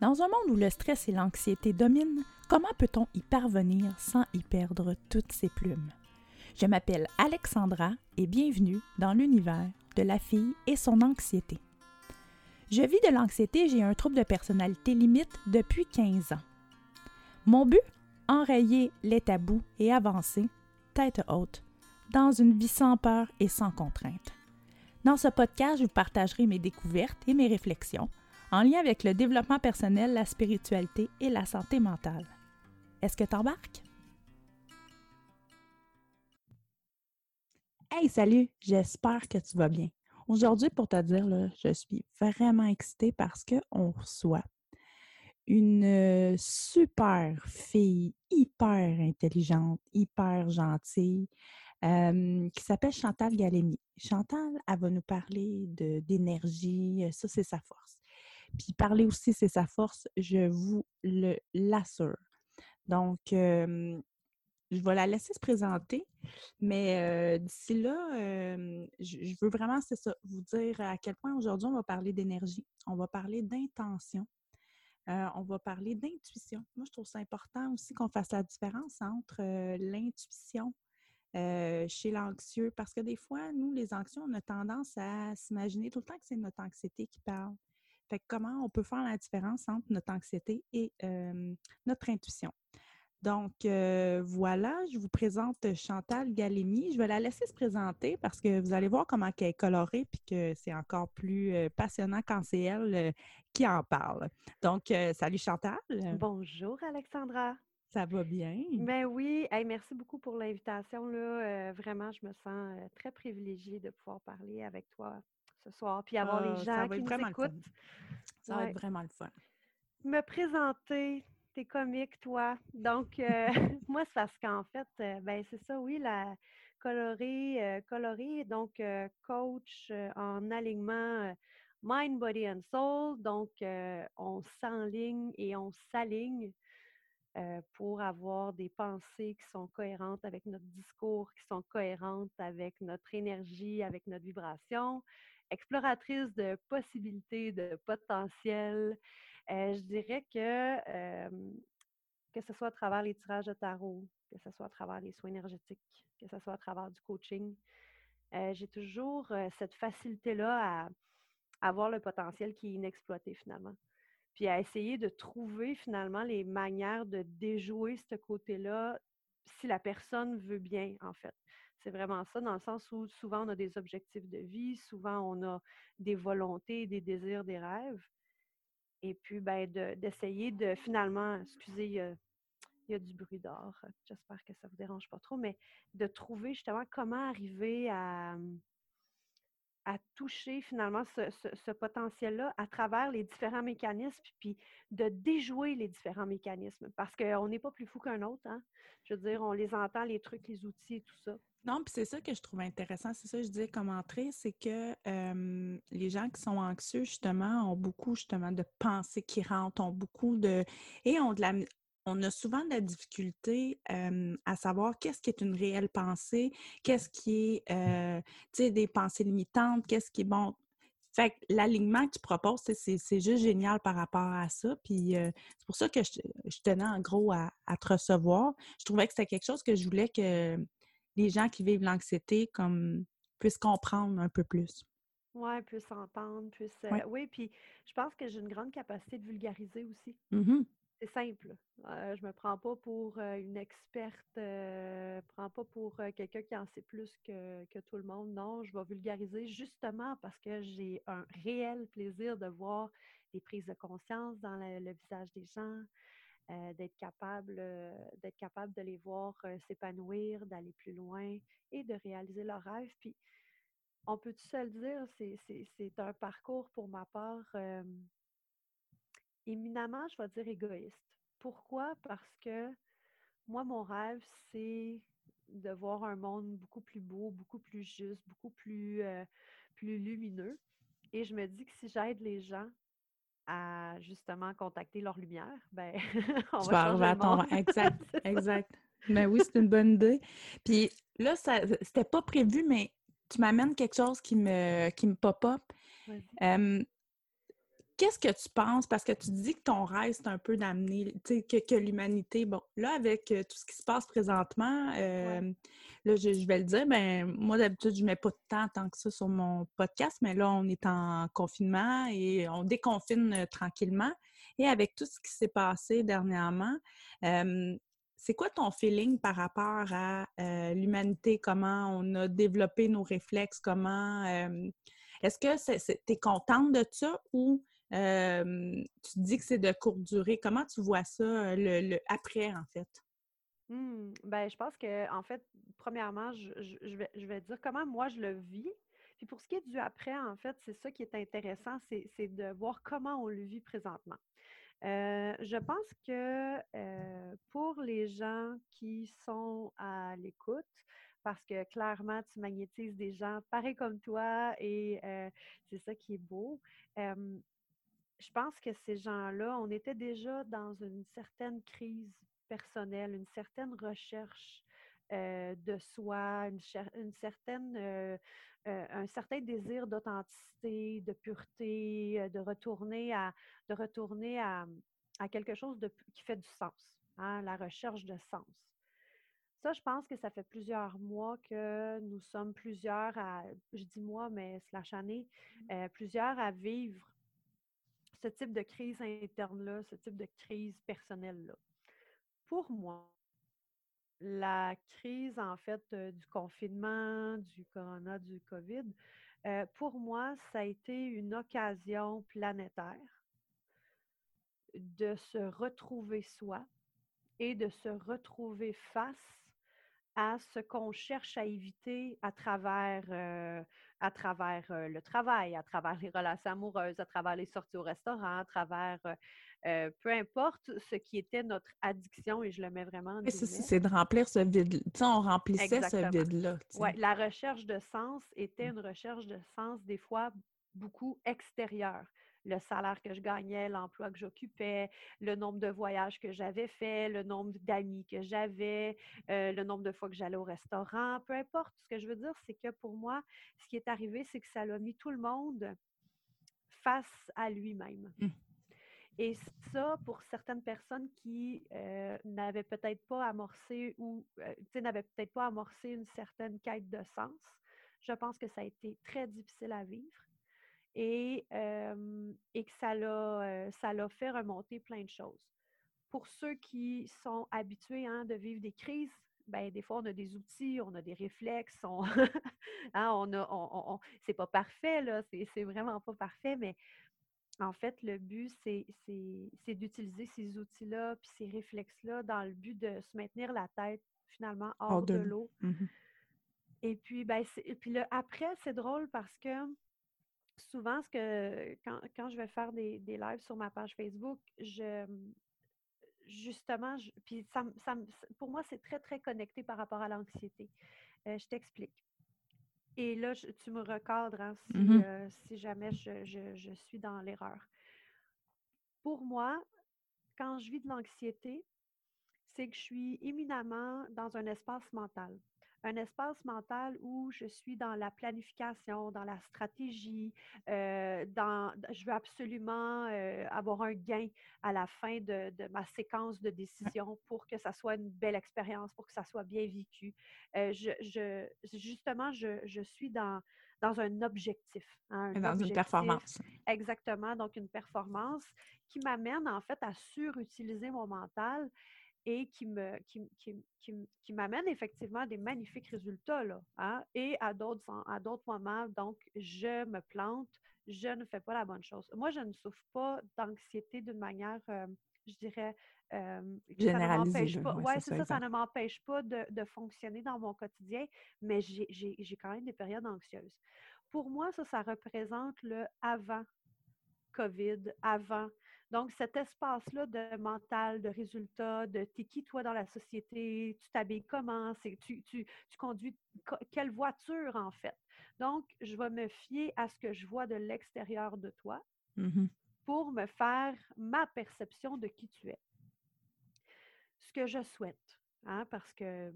Dans un monde où le stress et l'anxiété dominent, comment peut-on y parvenir sans y perdre toutes ses plumes? Je m'appelle Alexandra et bienvenue dans l'univers de la fille et son anxiété. Je vis de l'anxiété, j'ai un trouble de personnalité limite depuis 15 ans. Mon but? Enrayer les tabous et avancer, tête haute, dans une vie sans peur et sans contrainte. Dans ce podcast, je vous partagerai mes découvertes et mes réflexions en lien avec le développement personnel, la spiritualité et la santé mentale. Est-ce que t'embarques? Hey, salut! J'espère que tu vas bien. Aujourd'hui, pour te dire, je suis vraiment excitée parce qu'on reçoit une euh, super fille, hyper intelligente, hyper gentille, euh, qui s'appelle Chantal Galémy. Chantal, elle va nous parler d'énergie, ça c'est sa force. Puis parler aussi, c'est sa force, je vous le l'assure. Donc, je vais la laisser se présenter, mais d'ici là, je, veux vraiment, ça, vous dire à quel point aujourd'hui on va parler d'énergie, on va parler d'intention, on va parler d'intuition. Moi, je trouve ça important aussi qu'on fasse la différence entre l'intuition chez l'anxieux, parce que des fois, nous, les anxieux, on a tendance à s'imaginer tout le temps que c'est notre anxiété qui parle. Fait comment on peut faire la différence entre notre anxiété et notre intuition? Donc, voilà, je vous présente Chantal Galémy. Je vais la laisser se présenter parce que vous allez voir comment elle est colorée puis que c'est encore plus passionnant quand c'est elle qui en parle. Donc, salut Chantal. Bonjour Alexandra. Ça va bien? Ben oui, merci beaucoup pour l'invitation. vraiment, je me sens très privilégiée de pouvoir parler avec toi ce soir, puis avoir les ah, gens qui nous écoutent. Ça va être vraiment le fun. Me présenter, t'es comique, toi. Donc, euh, moi, c'est parce qu'en fait, euh, ben c'est ça, oui, la colorée, euh, donc coach en alignement mind, body and soul. Donc, on s'enligne et on s'aligne pour avoir des pensées qui sont cohérentes avec notre discours, qui sont cohérentes avec notre énergie, avec notre vibration, exploratrice de possibilités, de potentiel. Euh, je dirais que, que ce soit à travers les tirages de tarot, que ce soit à travers les soins énergétiques, que ce soit à travers du coaching, euh, j'ai toujours euh, cette facilité-là à, avoir le potentiel qui est inexploité finalement. Puis à essayer de trouver finalement les manières de déjouer ce côté-là si la personne veut bien, en fait. C'est vraiment ça, dans le sens où souvent on a des objectifs de vie, souvent on a des volontés, des désirs, des rêves. Et puis, ben, d'essayer de, finalement, excusez, il y a, du bruit d'or, j'espère que ça ne vous dérange pas trop, mais de trouver justement comment arriver à, à toucher finalement ce, potentiel-là à travers les différents mécanismes, puis de déjouer les différents mécanismes, parce qu'on n'est pas plus fou qu'un autre. Hein? Je veux dire, on les entend, les trucs, les outils et tout ça. Non, puis c'est ça que je trouve intéressant, c'est ça que je disais comme entrée, c'est que les gens qui sont anxieux, justement, ont beaucoup justement de pensées qui rentrent, ont beaucoup de... et ont de la, on a souvent de la difficulté à savoir qu'est-ce qui est une réelle pensée, qu'est-ce qui est, euh, tu sais, des pensées limitantes, qu'est-ce qui est bon. Fait que l'alignement que tu proposes, c'est juste génial par rapport à ça. Puis euh, c'est pour ça que je, tenais en gros à, te recevoir. Je trouvais que c'était quelque chose que je voulais que les gens qui vivent l'anxiété comme puissent comprendre un peu plus. Oui, puissent entendre, puissent. Euh, oui, puis je pense que j'ai une grande capacité de vulgariser aussi. Mmh c'est simple. Euh, je me prends pas pour une experte, euh, prends pas pour quelqu'un qui en sait plus que, tout le monde. Non, je vais vulgariser justement parce que j'ai un réel plaisir de voir les prises de conscience dans le, visage des gens, d'être capable, d'être capable de les voir s'épanouir, d'aller plus loin et de réaliser leurs rêves. Puis, on peut tout seul dire, c'est un parcours pour ma part éminemment, je vais dire égoïste. Pourquoi? Parce que moi, mon rêve, c'est de voir un monde beaucoup plus beau, beaucoup plus juste, beaucoup plus, euh, plus lumineux. Et je me dis que si j'aide les gens à justement contacter leur lumière, ben on va arriver à ton... Exact, exact. Ben oui, c'est une bonne idée. Puis là, ça c'était pas prévu, mais tu m'amènes quelque chose qui me, qui me pop-up qu'est-ce que tu penses? Parce que tu dis que ton rêve, c'est un peu d'amener, tu sais, que, l'humanité, bon, là, avec euh, tout ce qui se passe présentement, euh, là, je, vais le dire, ben moi, d'habitude, je mets pas de temps tant que ça sur mon podcast, mais là, on est en confinement et on déconfine euh, tranquillement. Et avec tout ce qui s'est passé dernièrement, c'est quoi ton feeling par rapport à l'humanité? Comment on a développé nos réflexes? Comment est-ce que tu es contente de ça ou tu dis que c'est de courte durée? Comment tu vois ça, le, après, en fait? Mmh, ben, je pense que, en fait, premièrement, je, vais, je vais dire comment moi je le vis. Puis pour ce qui est du après, en fait, c'est ça qui est intéressant, c'est de voir comment on le vit présentement. je pense que pour les gens qui sont à l'écoute, parce que clairement, tu magnétises des gens pareils comme toi et c'est ça qui est beau. je pense que ces gens-là, on était déjà dans une certaine crise personnelle, une certaine recherche de soi, une, certaine, un certain désir d'authenticité, de pureté, de retourner à, de retourner à, quelque chose de, qui fait du sens, hein, la recherche de sens. Ça, je pense que ça fait plusieurs mois que nous sommes plusieurs à, je dis moi, mais slash année, mmh. euh, plusieurs à vivre ce type de crise interne-là, ce type de crise personnelle-là. Pour moi, la crise, en fait, euh, du confinement, du corona, du COVID, euh, pour moi, ça a été une occasion planétaire de se retrouver soi et de se retrouver face à ce qu'on cherche à éviter à travers, euh, à travers le travail, à travers les relations amoureuses, à travers les sorties au restaurant, à travers euh, peu importe ce qui était notre addiction, et je le mets vraiment en C'est de remplir ce vide. Tu sais, on remplissait ce vide-là. Oui, la recherche de sens était une recherche de sens des fois beaucoup extérieure le salaire que je gagnais, l'emploi que j'occupais, le nombre de voyages que j'avais fait, le nombre d'amis que j'avais, euh, le nombre de fois que j'allais au restaurant, peu importe. Ce que je veux dire, c'est que pour moi, ce qui est arrivé, c'est que ça a mis tout le monde face à lui-même. Mmh. Et ça, pour certaines personnes qui euh, n'avaient peut-être pas amorcé ou euh, n'avaient peut-être pas amorcé une certaine quête de sens, je pense que ça a été très difficile à vivre et, et que ça l'a, ça l'a fait remonter plein de choses. Pour ceux qui sont habitués hein, de vivre des crises, ben, des fois, on a des outils, on a des réflexes, on, hein, on on, c'est pas parfait, là, c'est, c'est vraiment pas parfait, mais en fait, le but, c'est, d'utiliser ces outils-là puis ces réflexes-là dans le but de se maintenir la tête finalement hors, de, l'eau. Mmh et puis, ben, et puis le, après, c'est drôle parce que souvent, ce que quand, je vais faire des, lives sur ma page Facebook, je justement, puis ça, pour moi, c'est très, très connecté par rapport à l'anxiété. Euh, je t'explique. Et là, tu me recadres hein, mmh euh, si, jamais je, suis dans l'erreur. Pour moi, quand je vis de l'anxiété, c'est que je suis éminemment dans un espace mental un espace mental où je suis dans la planification, dans la stratégie, euh, dans, je veux absolument euh, avoir un gain à la fin de, ma séquence de décision pour que ça soit une belle expérience, pour que ça soit bien vécu. Euh, je, justement, je, suis dans, dans un objectif. Hein, dans une performance. Exactement, donc une performance qui m'amène en fait à surutiliser mon mental et qui me qui, qui, qui, m'amène effectivement des magnifiques résultats là, hein, et à d'autres à d'autres moments donc je me plante, je ne fais pas la bonne chose. Moi je ne souffre pas d'anxiété d'une manière euh, je dirais euh, Généralisée. Oui, ouais, c'est ça, ça, ne m'empêche pas de, de, fonctionner dans mon quotidien, mais j'ai quand même des périodes anxieuses. Pour moi, ça, ça représente le avant COVID, avant donc, cet espace-là de mental, de résultat, de t'es qui toi dans la société, tu t'habilles comment, tu, tu, conduis quelle voiture en fait. Donc, je vais me fier à ce que je vois de l'extérieur de toi mmh pour me faire ma perception de qui tu es. Ce que je souhaite, hein, parce que,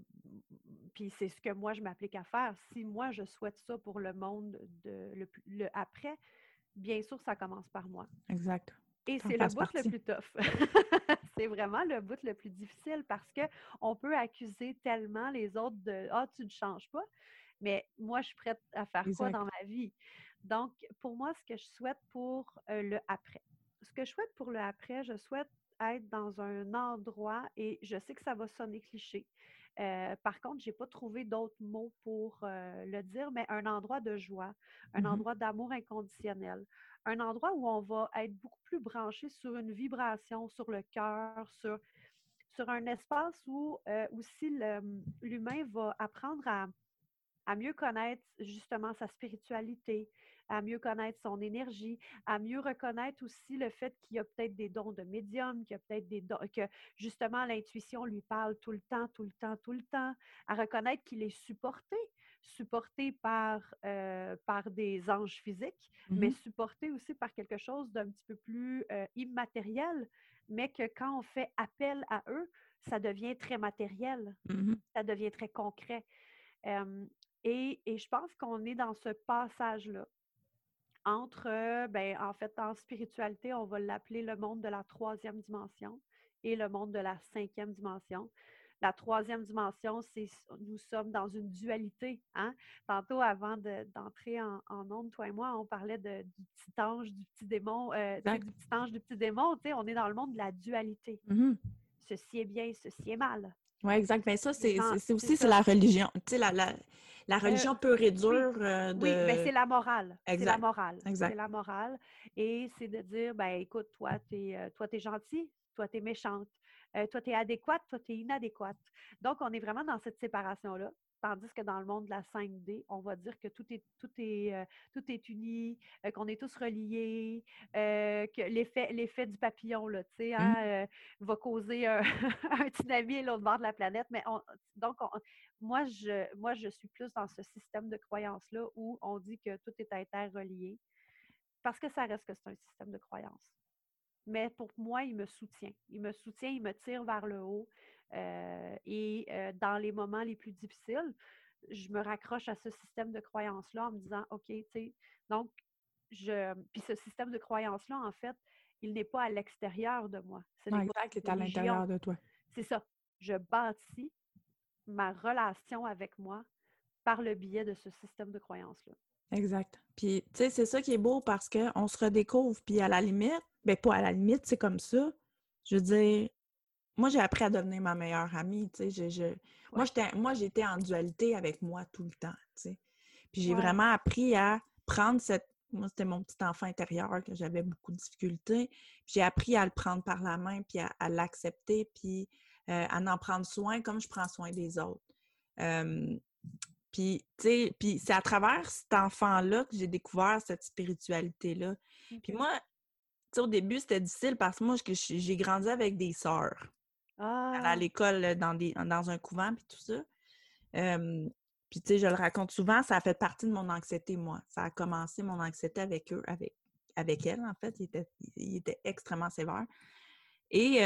puis c'est ce que moi je m'applique à faire. Si moi je souhaite ça pour le monde de le après, bien sûr, ça commence par moi. Exact. Et c'est le bout le plus tough. c'est vraiment le bout le plus difficile parce qu'on peut accuser tellement les autres de Ah, tu ne changes pas. Mais moi, je suis prête à faire quoi dans ma vie? Donc, pour moi, ce que je souhaite pour euh, le après. Ce que je souhaite pour le après, je souhaite être dans un endroit, et je sais que ça va sonner cliché. Euh, par contre, je n'ai pas trouvé d'autres mots pour euh, le dire, mais un endroit de joie, un mmh endroit d'amour inconditionnel, un endroit où on va être beaucoup plus branché sur une vibration, sur le cœur, sur, un espace où aussi l'humain va apprendre à, à mieux connaître justement sa spiritualité, à mieux connaître son énergie, à mieux reconnaître aussi le fait qu'il y a peut-être des dons de médium, qu'il y a peut-être des dons, que justement l'intuition lui parle tout le temps, tout le temps, tout le temps, à reconnaître qu'il est supporté, supporté par, euh, par des anges physiques, mais mmh supporté aussi par quelque chose d'un petit peu plus euh, immatériel, mais que quand on fait appel à eux, ça devient très matériel, mmh ça devient très concret. et, et, je pense qu'on est dans ce passage-là entre, ben, en fait, en spiritualité, on va l'appeler le monde de la troisième dimension et le monde de la cinquième dimension. La troisième dimension, c'est nous sommes dans une dualité. Hein? Tantôt, avant d'entrer en, en onde, toi et moi, on parlait de, du petit ange, du petit démon, euh, du petit ange, du petit démon. On est dans le monde de la dualité. Mmh ceci est bien, ceci est mal. Oui, exact. Mais ça, c'est aussi c'est la religion. Tu sais, la, la, la euh, religion peut réduire euh, de... Oui, mais c'est la morale. C'est la morale. C'est la morale. Et c'est de dire, ben écoute, toi, tu es, gentil, toi, tu es méchante, toi, tu es adéquate, toi, tu es inadéquate. Donc, on est vraiment dans cette séparation-là. Tandis que dans le monde de la 5D, on va dire que tout est, tout est, tout est uni, qu'on est tous reliés, que l'effet, l'effet du papillon là, mmh. hein, va causer un, tsunami à l'autre bord de la planète. Mais donc, moi, je, moi, je suis plus dans ce système de croyance-là où on dit que tout est interrelié parce que ça reste que c'est un système de croyance. Mais pour moi, il me soutient. Il me soutient, il me tire vers le haut. Euh, et euh, dans les moments les plus difficiles, je me raccroche à ce système de croyance-là en me disant, OK, tu sais, donc, je. Puis ce système de croyance-là, en fait, il n'est pas à l'extérieur de moi. C'est exact, il est à l'intérieur de toi. C'est ça. Je bâtis ma relation avec moi par le biais de ce système de croyance-là. Exact. Puis, tu sais, c'est ça qui est beau parce qu'on se redécouvre. Puis, à la limite, ben pas à la limite, c'est comme ça. Je veux dire, moi, j'ai appris à devenir ma meilleure amie, tu sais. Je, Moi, j'étais en dualité avec moi tout le temps, tu sais. Puis j'ai vraiment appris à prendre cette... Moi, c'était mon petit enfant intérieur que j'avais beaucoup de difficultés. J'ai appris à le prendre par la main, puis à, l'accepter, puis euh, à en prendre soin comme je prends soin des autres. puis, tu sais, puis c'est à travers cet enfant-là que j'ai découvert cette spiritualité-là. Puis moi, sais, au début, c'était difficile parce que moi, j'ai grandi avec des sœurs à ah! l'école dans, des, dans un couvent puis tout ça. puis tu sais, je le raconte souvent, ça a fait partie de mon anxiété, moi. Ça a commencé mon anxiété avec eux, avec, avec elle, en fait. Il était, il était extrêmement sévère. Et,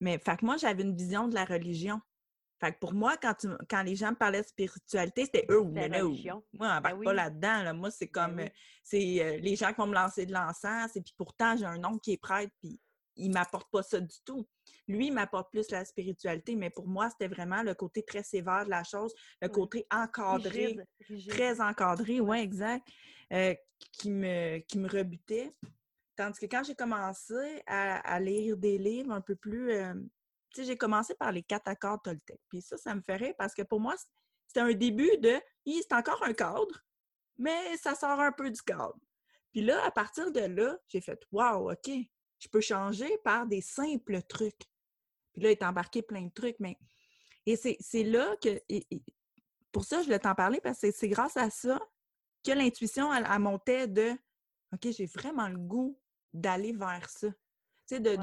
mais, fait que moi, j'avais une vision de la religion. Fait que pour moi, quand, tu, quand les gens me parlaient de spiritualité, c'était eux ou Moi, on n'embarque ben pas là-dedans. Là. Moi, c'est ben comme, c'est les gens qui vont me lancer de l'encens. Et puis pourtant, j'ai un oncle qui est prêtre, puis il m'apporte pas ça du tout. Lui, il m'apporte plus la spiritualité, mais pour moi, c'était vraiment le côté très sévère de la chose, le côté encadré, très encadré, oui, exact, euh, qui, me, qui me rebutait. Tandis que quand j'ai commencé à, lire des livres un peu plus... Euh, j'ai commencé par les quatre accords Toltec. Puis ça, ça me ferait parce que pour moi, c'était un début de... C'est encore un cadre, mais ça sort un peu du cadre. Puis là, à partir de là, j'ai fait « Wow, OK, je peux changer par des simples trucs. Puis là, il est embarqué plein de trucs, mais. Et c'est là que. pour ça, je voulais t'en parler parce que c'est grâce à ça que l'intuition, elle, montait de OK, j'ai vraiment le goût d'aller vers ça. Tu sais, de,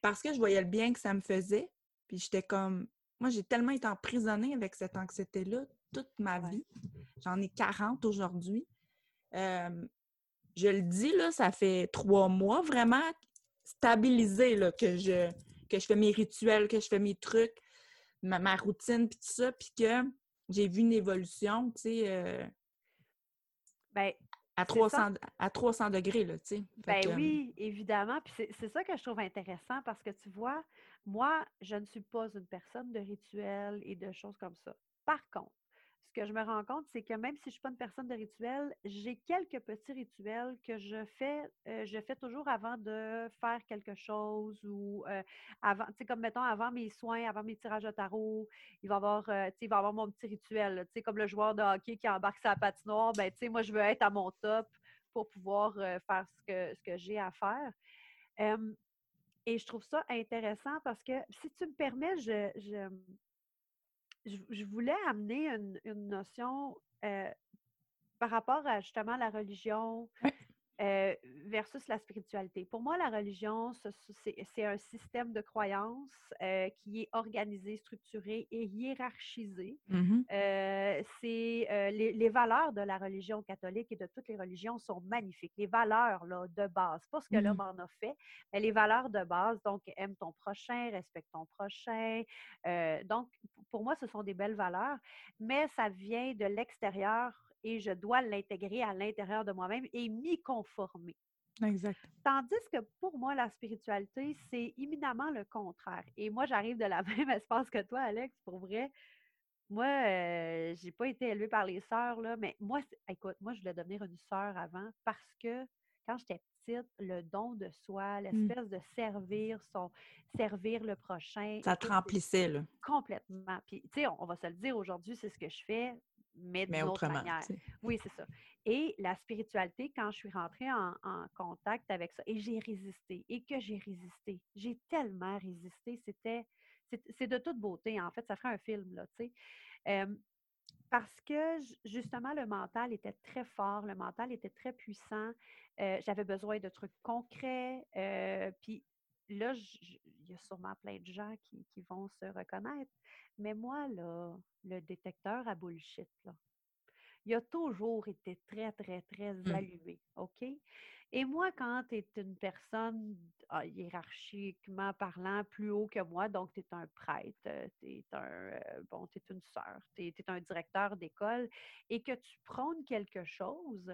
parce que je voyais le bien que ça me faisait. Puis j'étais comme. Moi, j'ai tellement été emprisonnée avec cette anxiété-là toute ma vie. J'en ai 40 aujourd'hui. je le dis, là, ça fait trois mois vraiment stabilisé là, que, je, que je fais mes rituels, que je fais mes trucs, ma, routine, puis tout ça, puis que j'ai vu une évolution, tu sais. Euh ben, À 300, à 300 degrés, là, tu sais. Ben oui, évidemment. Puis c'est ça que je trouve intéressant parce que tu vois, moi, je ne suis pas une personne de rituels et de choses comme ça. Par contre, que je me rends compte, c'est que même si je ne suis pas une personne de rituel, j'ai quelques petits rituels que je fais, euh, je fais toujours avant de faire quelque chose ou euh, avant, tu sais, comme mettons, avant mes soins, avant mes tirages de tarot, il va y avoir, euh, va avoir mon petit rituel, tu sais, comme le joueur de hockey qui embarque sa patinoire, ben, tu sais, moi, je veux être à mon top pour pouvoir faire ce que, ce que j'ai à faire. et je trouve ça intéressant parce que, si tu me permets, je je, voulais amener une, notion par rapport à justement la religion, euh, versus la spiritualité. Pour moi, la religion, c'est un système de croyances euh, qui est organisé, structuré et hiérarchisé. Mmh euh, c'est les, valeurs de la religion catholique et de toutes les religions sont magnifiques. Les valeurs là, de base, pas ce que l'homme mmh en a fait, mais les valeurs de base. Donc, aime ton prochain, respecte ton prochain. donc, pour moi, ce sont des belles valeurs, mais ça vient de l'extérieur et je dois l'intégrer à l'intérieur de moi-même et m'y conformer. Exact. Tandis que pour moi, la spiritualité, c'est imminemment le contraire. Et moi, j'arrive de la même espace que toi, Alex, pour vrai. Moi, je j'ai pas été élevée par les sœurs, là, mais moi, écoute, moi, je voulais devenir une sœur avant parce que quand j'étais petite, le don de soi, mmh. l'espèce de servir son, servir le prochain. Ça te remplissait, là. Complètement. Puis, tu sais, on, va se le dire aujourd'hui, c'est ce que je fais mais d'une autre manière. Oui, c'est ça. Et la spiritualité, quand je suis rentrée en, contact avec ça, et j'ai résisté, et que j'ai résisté, j'ai tellement résisté, c'était, c'est de toute beauté, en fait, ça ferait un film, là, tu sais. parce que justement, le mental était très fort, le mental était très puissant. Euh, j'avais besoin de trucs concrets. Euh, puis là, il y a sûrement plein de gens qui, qui, vont se reconnaître. Mais moi, là, le détecteur à bullshit, là, il a toujours été très, très, très mmh. allumé. OK? Et moi, quand tu es une personne ah, hiérarchiquement parlant plus haut que moi, donc tu es un prêtre, tu es un euh, bon, tu es une sœur, tu es, un directeur d'école, et que tu prônes quelque chose,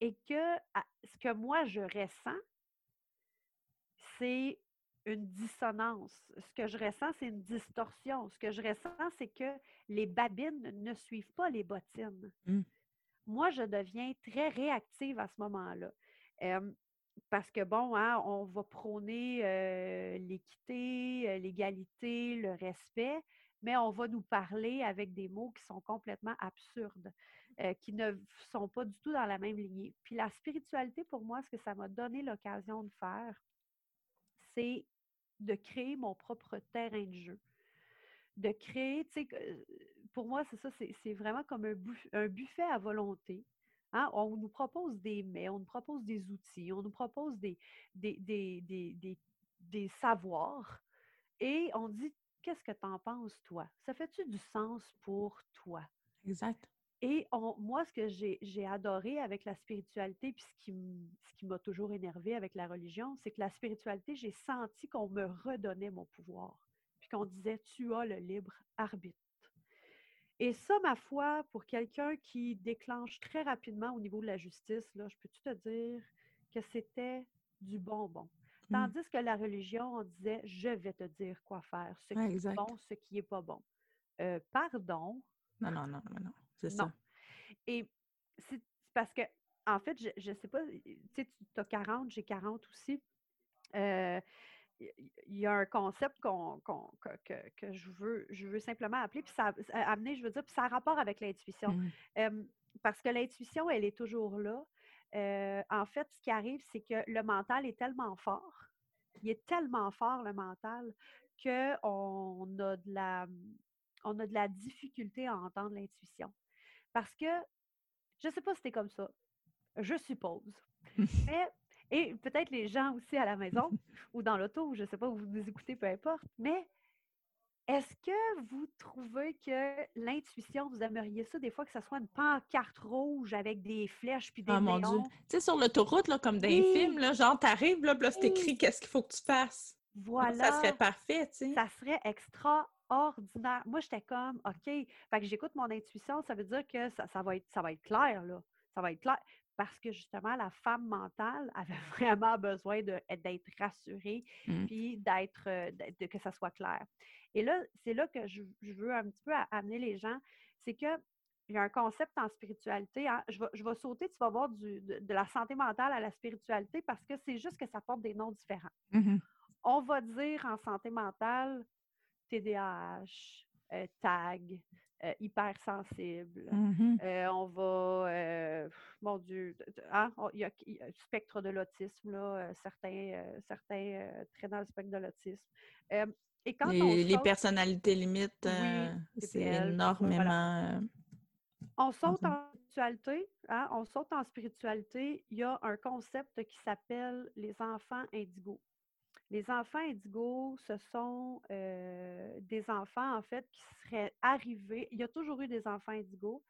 et que ce que moi je ressens, c'est une dissonance. Ce que je ressens, c'est une distorsion. Ce que je ressens, c'est que les babines ne suivent pas les bottines. Mmh. Moi, je deviens très réactive à ce moment-là. parce que, bon, hein, on va prôner l'équité, l'égalité, le respect, mais on va nous parler avec des mots qui sont complètement absurdes, qui ne sont pas du tout dans la même lignée. Puis la spiritualité, pour moi, ce que ça m'a donné l'occasion de faire, c'est de créer mon propre terrain de jeu. De créer, tu sais, pour moi, c'est ça, c'est vraiment comme un, buffet, à volonté. Hein. On nous propose des mets, on nous propose des outils, on nous propose des, des savoirs et on dit qu'est-ce que tu en penses, toi? Ça fait-tu du sens pour toi? Exact. Et moi, ce que j'ai adoré avec la spiritualité, puis ce qui m'a toujours énervé avec la religion, c'est que la spiritualité, j'ai senti qu'on me redonnait mon pouvoir, puis qu'on disait, tu as le libre arbitre. Et ça, ma foi, pour quelqu'un qui déclenche très rapidement au niveau de la justice, là, je peux-tu te dire que c'était du bonbon? Mmh. Tandis que la religion, on disait, je vais te dire quoi faire, ce qui est bon, ce qui n'est pas bon. Euh, pardon. Non, non, non, non, non. C'est ça. Et c'est parce que, en fait, je ne sais pas, tu sais, tu as 40, j'ai 40 aussi. il y a un concept que, je, veux, je veux simplement appeler, puis ça amener, je veux dire, puis ça a rapport avec l'intuition. Mmh. parce que l'intuition, elle est toujours là. en fait, ce qui arrive, c'est que le mental est tellement fort, il est tellement fort, le mental, qu'on a de la on a de la difficulté à entendre l'intuition. Parce que, je ne sais pas si c'était comme ça, je suppose. mais, et peut-être les gens aussi à la maison ou dans l'auto, je ne sais pas où vous nous écoutez, peu importe, mais est-ce que vous trouvez que l'intuition, vous aimeriez ça des fois que ce soit une pancarte rouge avec des flèches puis des oh, mon Dieu. Tu sais, sur l'autoroute, comme dans les films, là, genre, t'arrives, là, là c'est écrit qu'est-ce qu'il faut que tu fasses? Voilà. Ça serait parfait, tu sais. Ça serait extra ordinaire. Moi, j'étais comme, OK, fait que j'écoute mon intuition, ça veut dire que ça, va, être, ça va être clair, là. Ça va être clair. parce que justement, la femme mentale avait vraiment besoin d'être rassurée, Mmh. puis d'être, euh, de, que ça soit clair. Et là, c'est là que je, je veux un petit peu amener les gens, c'est que il y a un concept en spiritualité. hein, Je, vais, je vais sauter, tu vas voir du, de, de la santé mentale à la spiritualité parce que c'est juste que ça porte des noms différents. Mmh On va dire en santé mentale TDAH, euh, TAG, euh, hypersensible. Mmh Euh, on va, mon Dieu, hein, on- il y a il y a le spectre de l'autisme, là, certains, certains très dans le spectre de l'autisme. Et quand on Les, personnalités limites, Oui, c'est énormément. on saute en spiritualité, hein, on saute en spiritualité, il y a un concept qui s'appelle les enfants indigos. Les enfants indigos, ce sont euh, des enfants, en fait, qui seraient arrivés. Il y a toujours eu des enfants indigos,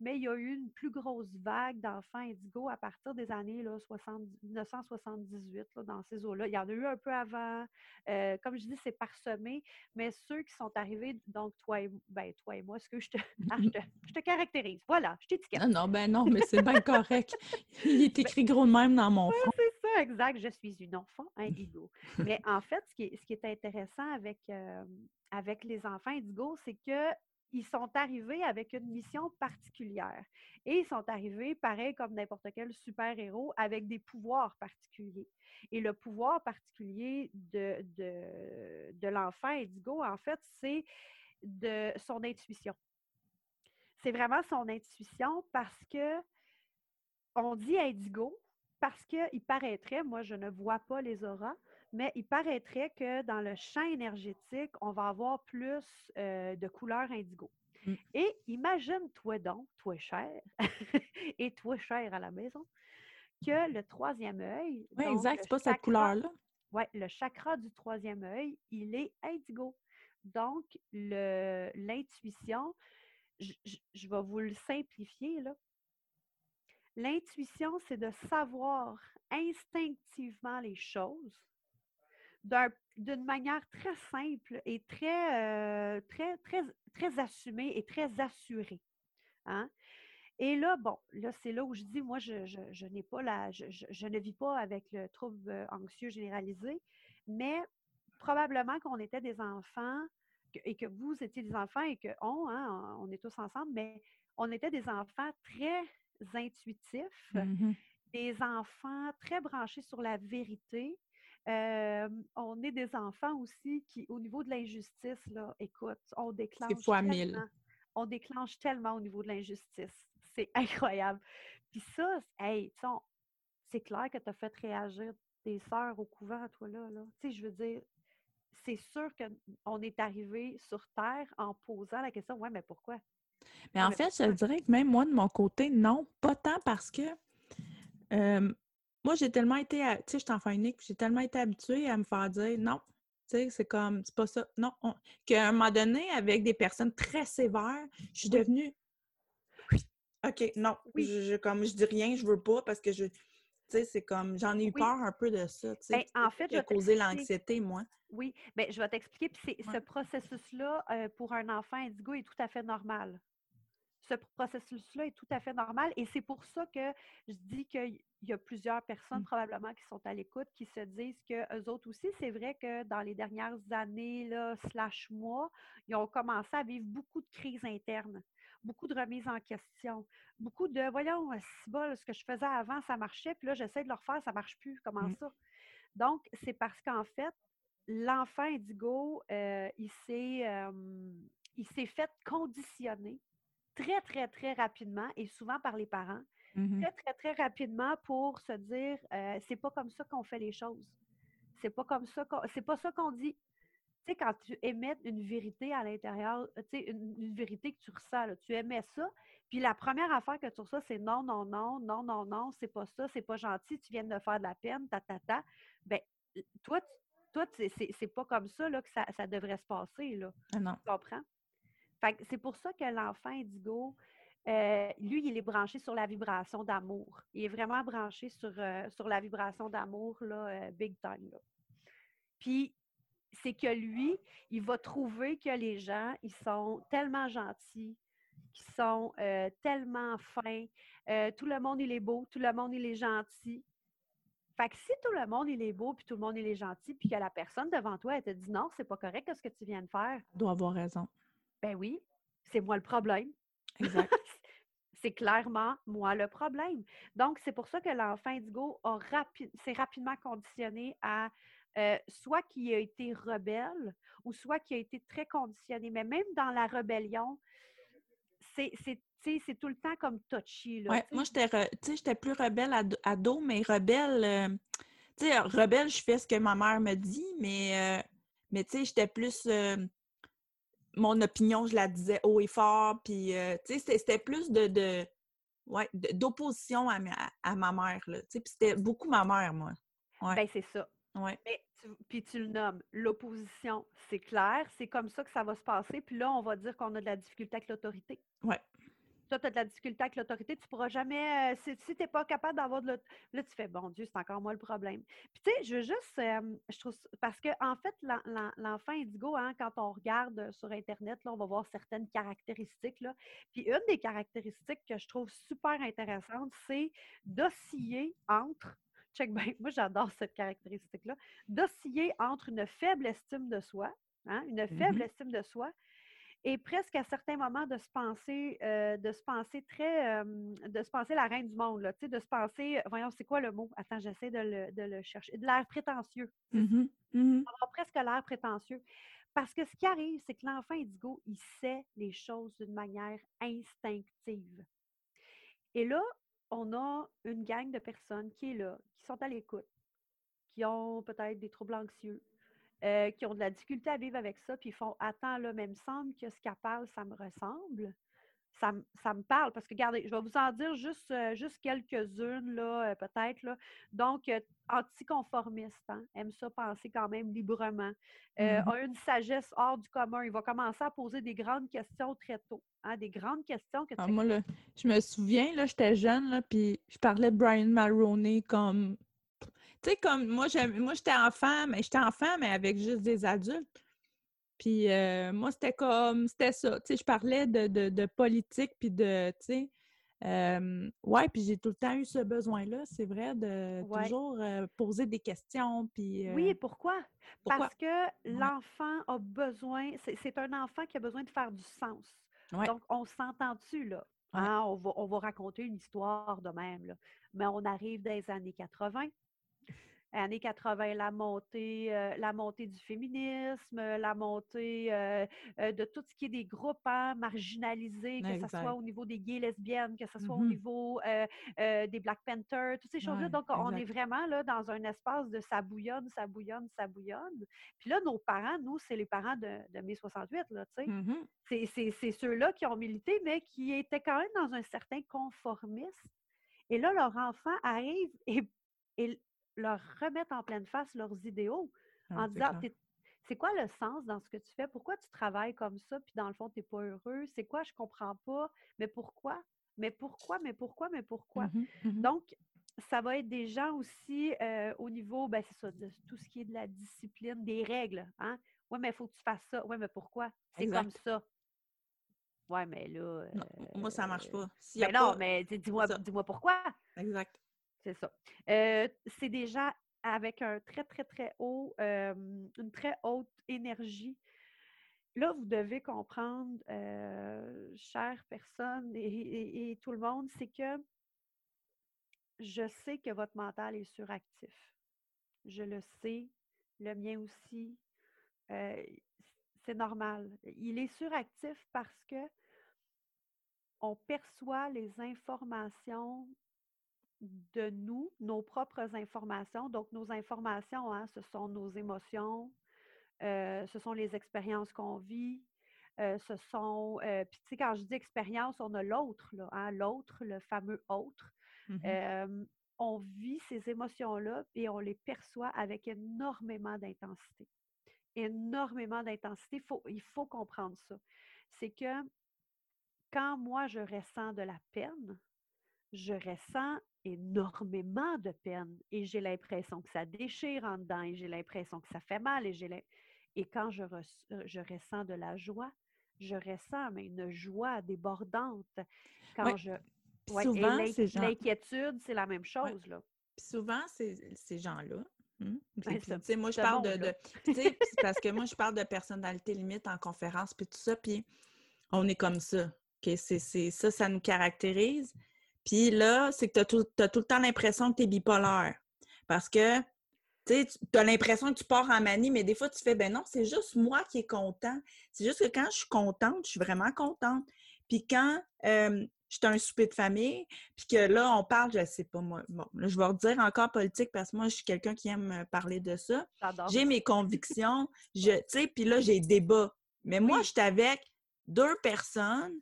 mais il y a eu une plus grosse vague d'enfants indigos à partir des années là, 70 1978, là, dans ces eaux-là. Il y en a eu un peu avant. Euh, comme je dis, c'est parsemé, mais ceux qui sont arrivés, donc toi et, ben, toi et moi, ce que je te, ah, je te, je te caractérise. Voilà, je t'étiquette. Non, non, ben non, mais c'est bien correct. Il est écrit gros de même dans mon ça, exact. Je suis une enfant indigo. Mais en fait, ce qui est, ce qui est intéressant avec, euh, avec les enfants indigos, c'est que ils sont arrivés avec une mission particulière. Et ils sont arrivés, pareil comme n'importe quel super-héros, avec des pouvoirs particuliers. Et le pouvoir particulier de, de, de l'enfant indigo, en fait, c'est de son intuition. C'est vraiment son intuition parce que on dit indigo parce qu'il paraîtrait, moi je ne vois pas les auras, mais il paraîtrait que dans le champ énergétique, on va avoir plus euh, de couleurs indigo. Mm. Et imagine-toi donc, toi cher, et toi cher à la maison, que le troisième œil. Oui, exact, c'est pas cette couleur-là. Ouais, le chakra du troisième œil, il est indigo. Donc, l'intuition, je, je- je vais vous le simplifier, là. L'intuition, c'est de savoir instinctivement les choses d'un- d'une manière très simple et très, euh, assumée et très assurée. hein. Et là, bon, là, c'est là où je dis, moi, je, n'ai pas la, je, ne vis pas avec le trouble anxieux généralisé, mais probablement qu'on était des enfants et que vous étiez des enfants et que on, hein, on est tous ensemble, mais on était des enfants très intuitifs, Mhm. des enfants très branchés sur la vérité. Euh, on est des enfants aussi qui, au niveau de l'injustice, là, écoute, on déclenche fois mille. tellement, on déclenche tellement au niveau de l'injustice. C'est incroyable. Puis ça, hey, c'est clair que tu as fait réagir tes sœurs au couvent, toi, là. là. Tu sais, je veux dire, c'est sûr qu'on est arrivé sur Terre en posant la question, ouais, mais pourquoi? Mais en mais fait, je dirais que même moi, de mon côté, non, pas tant parce que euh, moi, j'ai tellement été, tu sais, je suis enfant unique, j'ai tellement été habituée à me faire dire non. Tu sais, c'est comme, c'est pas ça. Non. on- Qu'à un moment donné, avec des personnes très sévères, je suis Oui. devenue. OK, non. Oui. Je, je- comme, je dis rien, je veux pas parce que je. Tu sais, c'est comme, j'en ai eu Oui. peur un peu de ça. Tu sais, Ben, en fait, qui a causé l'anxiété, moi. Oui, bien, je vais t'expliquer. Puis ce processus-là, euh, pour un enfant indigo, est tout à fait normal. Ce processus-là est tout à fait normal. Et c'est pour ça que je dis qu'il y a plusieurs personnes Mm. probablement qui sont à l'écoute, qui se disent que eux autres aussi, c'est vrai que dans les dernières années, là, slash mois, ils ont commencé à vivre beaucoup de crises internes, beaucoup de remises en question, beaucoup de voyons, si bol, ce que je faisais avant, ça marchait, puis là, j'essaie de le refaire, ça marche plus. Comment Mm. ça? Donc, c'est parce qu'en fait, l'enfant indigo, euh, il s'est euh, il s'est fait conditionner très, très, très rapidement et souvent par les parents, Mhm. très, très, très rapidement pour se dire euh, c'est pas comme ça qu'on fait les choses. C'est pas comme ça qu'on. C'est pas ça qu'on dit. Tu sais, quand tu émets une vérité à l'intérieur, tu sais, une, une vérité que tu ressens, là, tu émets ça, puis la première affaire que tu reçois, c'est non, non, non, non, non, non, c'est pas ça, c'est pas gentil, tu viens de me faire de la peine, ta, ta, ta. Ben, toi, tu- toi, c'est c'est pas comme ça là, que ça, ça devrait se passer, là. Ah non. Tu comprends? C'est pour ça que l'enfant indigo, euh, lui, il est branché sur la vibration d'amour. Il est vraiment branché sur, euh, sur la vibration d'amour, là, euh, big time. là. Puis, c'est que lui, il va trouver que les gens, ils sont tellement gentils qui sont tellement fins. Tout le monde, il est beau, tout le monde, il est gentil. Fait que si tout le monde, il est beau, puis tout le monde, il est gentil, puis que la personne devant toi, elle te dit non, c'est pas correct ce que tu viens de faire. Doit avoir raison. Ben oui, c'est moi le problème. Exact. c'est clairement moi le problème. Donc, c'est pour ça que l'enfant indigo s'est rapidement conditionné à euh, soit qui a été rebelle ou soit qui a été très conditionné. Mais même dans la rébellion, c'est tout le temps comme touchy. Là, ouais, moi, j'étais plus rebelle ado, mais rebelle, euh, tu sais, rebelle, je fais ce que ma mère me dit, mais, euh, mais tu sais, j'étais plus mon opinion, je la disais haut et fort, puis, tu sais, c'était plus de, de ouais, d'opposition à, à, ma mère, là, tu sais, puis c'était beaucoup ma mère, moi. Ouais. Ben, c'est ça. Ouais. Mais puis tu le nommes, l'opposition, c'est clair, c'est comme ça que ça va se passer. Puis là, on va dire qu'on a de la difficulté avec l'autorité. Ouais. Toi, tu as de la difficulté avec l'autorité, tu ne pourras jamais. Euh, si, tu n'es pas capable d'avoir de l'autorité. Là, tu fais, bon Dieu, c'est encore moi le problème. Puis, tu sais, je veux juste. Euh, je trouve. Parce que, en fait, l'enfant indigo, hein, quand on regarde sur Internet, là, on va voir certaines caractéristiques. Là. Puis, une des caractéristiques que je trouve super intéressante, c'est d'osciller entre check bien, moi j'adore cette caractéristique-là, d'osciller entre une faible estime de soi, hein, une mmh faible estime de soi, et presque à certains moments de se penser, euh, de se penser très, de se penser la reine du monde, là, de se penser, voyons, c'est quoi le mot? Attends, j'essaie de le, chercher. De l'air prétentieux. On presque l'air prétentieux. Parce que ce qui arrive, c'est que l'enfant indigo, il sait les choses d'une manière instinctive. Et là, on a une gang de personnes qui est là, qui sont à l'écoute, qui ont peut-être des troubles anxieux, euh, qui ont de la difficulté à vivre avec ça, puis ils font Attends, là, mais il me semble que ce qu'elle parle, ça me ressemble. Ça, ça, me parle. Parce que, regardez, je vais vous en dire juste, euh, juste quelques-unes, là, euh, peut-être. Là. Donc, anticonformiste, hein, aime ça penser quand même librement, mmh a une sagesse hors du commun. Il va commencer à poser des grandes questions très tôt. Hein, des grandes questions que ah, Moi, là, je me souviens, là, j'étais jeune, là, puis je parlais de Brian Mulroney comme tu sais, comme moi, moi j'étais enfant, mais j'étais enfant, mais avec juste des adultes. Puis euh, moi, c'était comme, c'était ça. Tu sais, je parlais de, politique, puis de, tu sais, euh, ouais, puis j'ai tout le temps eu ce besoin-là, c'est vrai, de toujours euh, poser des questions. Puis, oui, pourquoi? Parce que l'enfant a besoin, c'est un enfant qui a besoin de faire du sens. Donc, on s'entend-tu, là? Hein? On, va, on va raconter une histoire de même, là. Mais on arrive dans les années 80 années 80, la montée, euh, la montée du féminisme, la montée euh, euh, de tout ce qui est des groupes hein, marginalisés, que ce soit au niveau des gays lesbiennes, que ce soit au mmh niveau des Black Panthers, toutes ces choses-là. Donc, on est vraiment là dans un espace de ça bouillonne, ça bouillonne, ça bouillonne. Puis là, nos parents, nous, c'est les parents de, de mai 68, là, tu sais. Mmh c'est ceux-là qui ont milité, mais qui étaient quand même dans un certain conformisme. Et là, leur enfant arrive et, et leur remettre en pleine face leurs idéaux ah, en disant c'est quoi le sens dans ce que tu fais? Pourquoi tu travailles comme ça, puis dans le fond, tu n'es pas heureux? C'est quoi? Je ne comprends pas. Mais pourquoi? Mais pourquoi? Mais pourquoi? Mais pourquoi? Mmh mmh Donc, ça va être des gens aussi euh, au niveau, ben c'est ça, de tout ce qui est de la discipline, des règles. Hein? Oui, mais il faut que tu fasses ça. Oui, mais pourquoi? C'est comme ça. Oui, mais là. moi, ça ne marche euh, pas. Ben non, mais dis-moi dis pourquoi. Exact. C'est ça. C'est des gens avec un très, très, très haut, une très haute énergie. Là, vous devez comprendre, euh, chère personne et, tout le monde, c'est que je sais que votre mental est suractif. Je le sais, le mien aussi. C'est normal. Il est suractif parce que on perçoit les informations de nous, nos propres informations. Donc, nos informations, hein, ce sont nos émotions, euh, ce sont les expériences qu'on vit, euh, ce sont, euh, puis tu sais, quand je dis expérience, on a l'autre, hein, l'autre, le fameux autre. Mmh on vit ces émotions-là et on les perçoit avec énormément d'intensité. Énormément d'intensité. Faut, il faut comprendre ça. C'est que quand moi, je ressens de la peine, je ressens énormément de peine et j'ai l'impression que ça déchire en dedans et j'ai l'impression que ça fait mal et j'ai et quand je, je ressens de la joie, je ressens mais une joie débordante quand je. souvent, ces gens... L'inquiétude, c'est la même chose. Là. Puis souvent, ces gens-là, hum, moi, je parle de. de parce que moi, je parle de personnalité limite en conférence, puis tout ça, puis on est comme ça. c'est, ça, ça nous caractérise. Puis là, c'est que tu as tout, tout, le temps l'impression que tu es bipolaire. Parce que tu as l'impression que tu pars en manie, mais des fois, tu fais, ben non, c'est juste moi qui est content. C'est juste que quand je suis contente, je suis vraiment contente. Puis quand euh, je suis un souper de famille, puis que là, on parle, je sais pas, moi, bon, là, je vais redire encore politique parce que moi, je suis quelqu'un qui aime euh, parler de ça. J'ai mes convictions, je, tu sais, puis là, j'ai débat. Mais moi, je suis avec deux personnes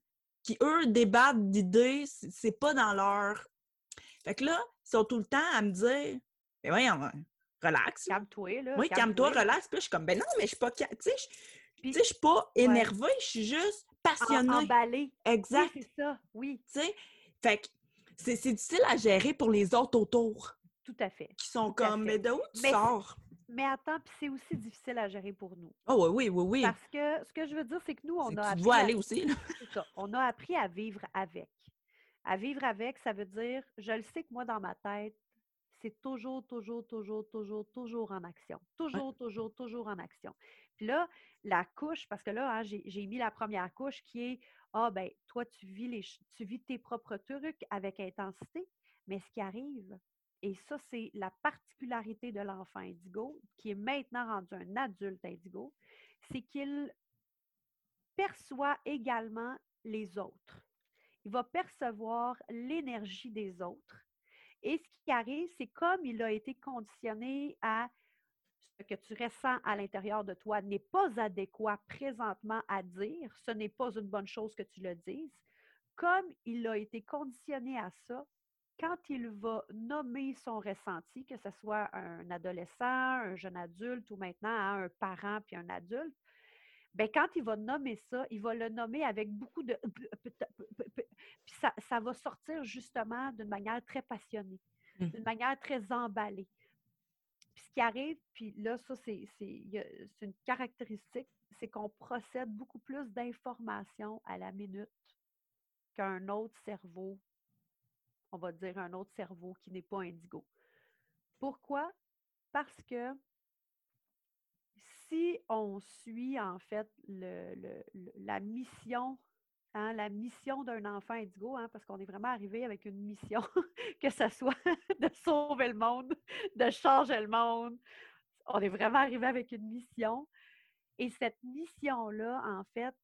qui, eux, débattent d'idées, c'est pas dans leur... Fait que là, ils sont tout le temps à me dire, mais voyons, relax. Calme-toi, là. Oui, calme-toi, relax. Puis je suis comme, ben non, mais je suis pas. Tu sais, je suis pas énervée, je suis juste passionnée. emballée. Exact. Oui, c'est ça, oui. Tu sais, fait que c'est difficile à gérer pour les autres autour. Tout à fait. Qui sont comme, mais de où tu sors? Mais attends, puis c'est aussi difficile à gérer pour nous. Oh oui, oui, oui, oui. Parce que ce que je veux dire, c'est que nous, on a appris. Tu dois aller aussi, là. ça. On a appris à vivre avec. À vivre avec, ça veut dire, je le sais que moi, dans ma tête, c'est toujours, toujours, toujours, toujours, toujours en action. Toujours, toujours, toujours en action. Puis là, la couche, parce que là, hein, j'ai mis la première couche qui est Ah, ben, toi, tu vis, les, tu vis tes propres trucs avec intensité, mais ce qui arrive, et ça, c'est la particularité de l'enfant indigo, qui est maintenant rendu un adulte indigo, c'est qu'il perçoit également les autres. Il va percevoir l'énergie des autres et ce qui arrive, c'est comme il a été conditionné à ce que tu ressens à l'intérieur de toi n'est pas adéquat présentement à dire, ce n'est pas une bonne chose que tu le dises, comme il a été conditionné à ça, quand il va nommer son ressenti, que ce soit un adolescent, un jeune adulte ou maintenant un parent puis un adulte, bien, quand il va nommer ça, il va le nommer avec beaucoup de puis ça, va sortir justement d'une manière très passionnée, mmh. d'une manière très emballée. Puis ce qui arrive, puis là, ça, c'est une caractéristique, c'est qu'on procède beaucoup plus d'informations à la minute qu'un autre cerveau, on va dire un autre cerveau qui n'est pas indigo. Pourquoi? Parce que si on suit en fait la mission Hein, la mission d'un enfant indigo, hein, parce qu'on est vraiment arrivé avec une mission, que ce soit de sauver le monde, de changer le monde. On est vraiment arrivé avec une mission. Et cette mission-là, en fait,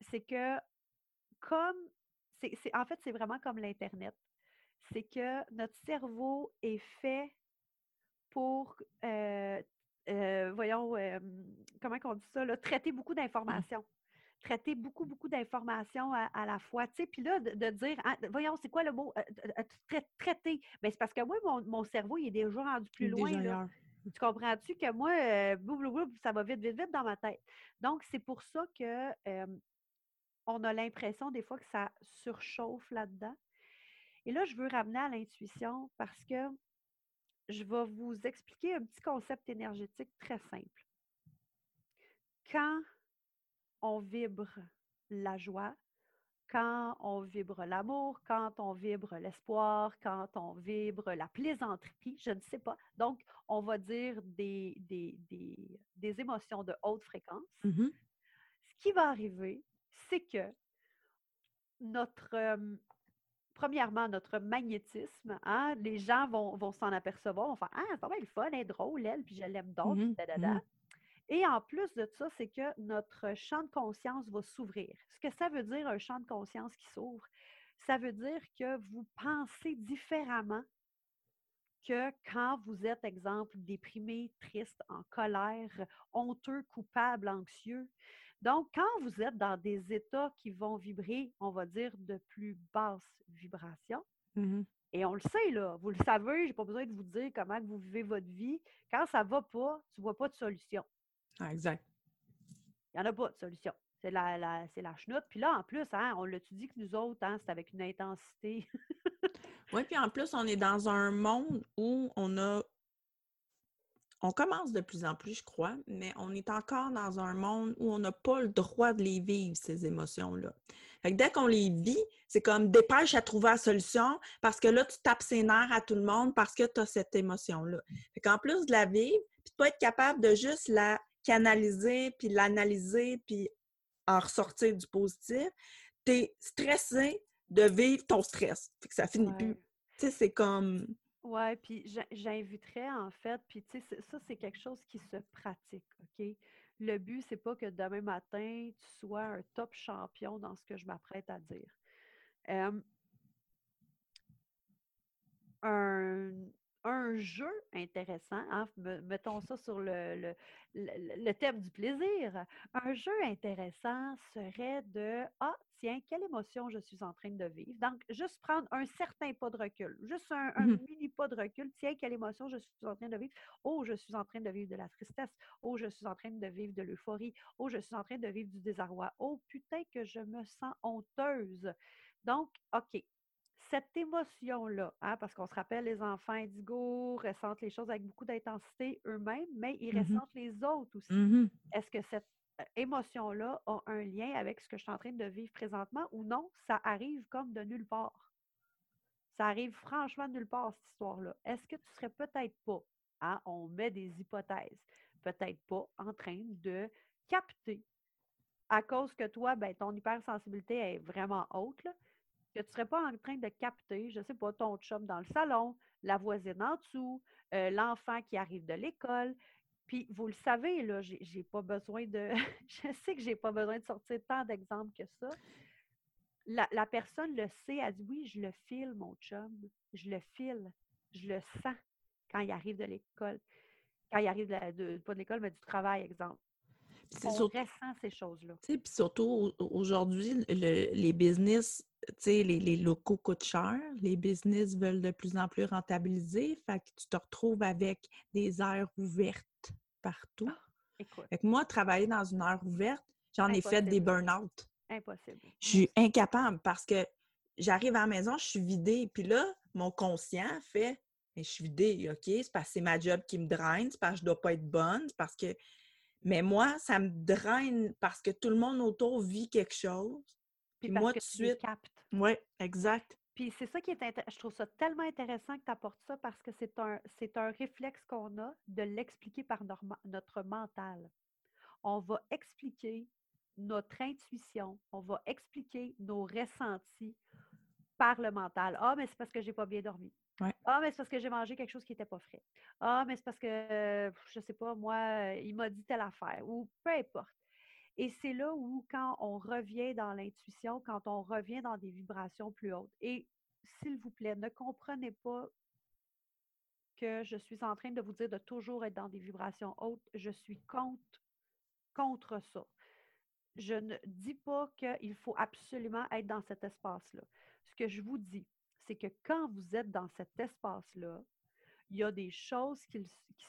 c'est que comme, en fait, c'est vraiment comme l'Internet. C'est que notre cerveau est fait pour, euh, euh, voyons, euh, comment on dit ça, traiter beaucoup d'informations traiter beaucoup, beaucoup d'informations à, la fois. Tu sais, puis là, de, dire, hein, voyons, c'est quoi le mot traiter? Bien, c'est parce que moi, mon, cerveau, il est déjà rendu plus loin. Tu comprends-tu que moi, euh, ça va vite, vite, vite dans ma tête? Donc, c'est pour ça que on a l'impression des fois que ça surchauffe là-dedans. Et là, je veux ramener à l'intuition parce que je vais vous expliquer un petit concept énergétique très simple. Quand on vibre la joie, quand on vibre l'amour, quand on vibre l'espoir, quand on vibre la plaisanterie, je ne sais pas. Donc, on va dire des, des, des, émotions de haute fréquence. Mmh Ce qui va arriver, c'est que notre, premièrement, notre magnétisme, hein, les gens vont, vont s'en apercevoir, vont faire Ah, c'est pas mal le fun, elle est drôle, elle, puis je l'aime donc, mmh mmh et en plus de ça, c'est que notre champ de conscience va s'ouvrir. Ce que ça veut dire, un champ de conscience qui s'ouvre, ça veut dire que vous pensez différemment que quand vous êtes, exemple, déprimé, triste, en colère, honteux, coupable, anxieux. Donc, quand vous êtes dans des états qui vont vibrer, on va dire, de plus basse vibration, mmh et on le sait, là, vous le savez, je n'ai pas besoin de vous dire comment vous vivez votre vie. Quand ça ne va pas, tu ne vois pas de solution. Ah, exact. Il n'y en a pas de solution. C'est la, la, c'est la chenoute. Puis là, en plus, hein, on l'a-tu dit que nous autres, hein, c'est avec une intensité. oui, puis en plus, on est dans un monde où on a on commence de plus en plus, je crois, mais on est encore dans un monde où on n'a pas le droit de les vivre, ces émotions-là. dès qu'on les vit, c'est comme dépêche à trouver la solution parce que là, tu tapes ses nerfs à tout le monde parce que tu as cette émotion-là. En plus de la vivre, puis de pas être capable de juste la canaliser, puis l'analyser, puis en ressortir du positif, tu es stressé de vivre ton stress. Fait que ça finit plus. Tu sais, c'est comme Ouais, puis j'inviterais en fait, puis tu sais, ça, c'est quelque chose qui se pratique, OK? Le but, c'est pas que demain matin, tu sois un top champion dans ce que je m'apprête à dire. un, un jeu intéressant, hein, mettons ça sur le, le, thème du plaisir. Un jeu intéressant serait de Ah, tiens, quelle émotion je suis en train de vivre. Donc, juste prendre un certain pas de recul, juste un, un mmh mini pas de recul. Tiens, quelle émotion je suis en train de vivre. Oh, je suis en train de vivre de la tristesse. Oh, je suis en train de vivre de l'euphorie. Oh, je suis en train de vivre du désarroi. Oh, putain, que je me sens honteuse. Donc, OK, cette émotion-là, hein, parce qu'on se rappelle, les enfants indigos ressentent les choses avec beaucoup d'intensité eux-mêmes, mais ils mmh ressentent les autres aussi. Mmh Est-ce que cette émotion-là a un lien avec ce que je suis en train de vivre présentement ou non? Ça arrive comme de nulle part. Ça arrive franchement de nulle part, cette histoire-là. Est-ce que tu serais peut-être pas, hein, on met des hypothèses, peut-être pas en train de capter à cause que toi, ben, ton hypersensibilité est vraiment haute, là, que tu ne serais pas en train de capter, je ne sais pas, ton chum dans le salon, la voisine en dessous, euh, l'enfant qui arrive de l'école. Puis vous le savez, là, j'ai pas besoin de. je sais que j'ai pas besoin de sortir tant d'exemples que ça. La, personne le sait, elle dit oui, je le file, mon chum. Je le file. Je le sens quand il arrive de l'école. Quand il arrive de, pas de l'école, mais du travail, exemple. On ressent ces choses-là. Puis surtout, aujourd'hui, les business sais, les, locaux coûtent cher, les business veulent de plus en plus rentabiliser, fait que tu te retrouves avec des aires ouvertes partout. Ah, moi, travailler dans une aire ouverte, j'en ai fait des burn-out. Impossible. Je suis incapable parce que j'arrive à la maison, je suis vidée, puis là, mon conscient fait je suis vidée, OK, c'est parce que c'est ma job qui me draine, c'est parce que je dois pas être bonne, c'est parce que. Mais moi, ça me draine parce que tout le monde autour vit quelque chose. Puis moi, tout de suite. Oui, exact. Puis c'est ça qui est intéressant. Je trouve ça tellement intéressant que tu apportes ça parce que c'est un, c'est un réflexe qu'on a de l'expliquer par notre mental. On va expliquer notre intuition, on va expliquer nos ressentis par le mental. Ah, mais c'est parce que j'ai pas bien dormi. Ah, mais c'est parce que j'ai mangé quelque chose qui n'était pas frais. Ah, mais c'est parce que, je sais pas, moi, il m'a dit telle affaire. Ou peu importe. Et c'est là où, quand on revient dans l'intuition, quand on revient dans des vibrations plus hautes, et s'il vous plaît, ne comprenez pas que je suis en train de vous dire de toujours être dans des vibrations hautes. Je suis contre, contre ça. Je ne dis pas qu'il faut absolument être dans cet espace-là. Ce que je vous dis, c'est que quand vous êtes dans cet espace-là, il y a des choses qui,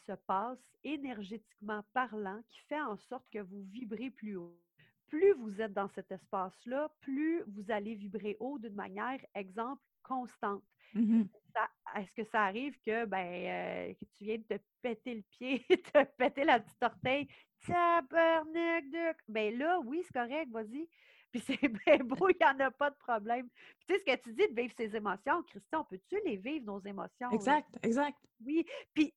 se passent énergétiquement parlant qui fait en sorte que vous vibrez plus haut. Plus vous êtes dans cet espace-là, plus vous allez vibrer haut d'une manière, exemple, constante. Mmh est-ce que ça arrive que, ben, euh, que tu viens de te péter le pied, te péter la petite orteille, tabarnak de... Ben là, oui, c'est correct, vas-y. Puis c'est bien beau, il n'y en a pas de problème. Puis tu sais, ce que tu dis de vivre ses émotions, Christian, peux-tu les vivre, nos émotions? Exact, exact. Oui. Puis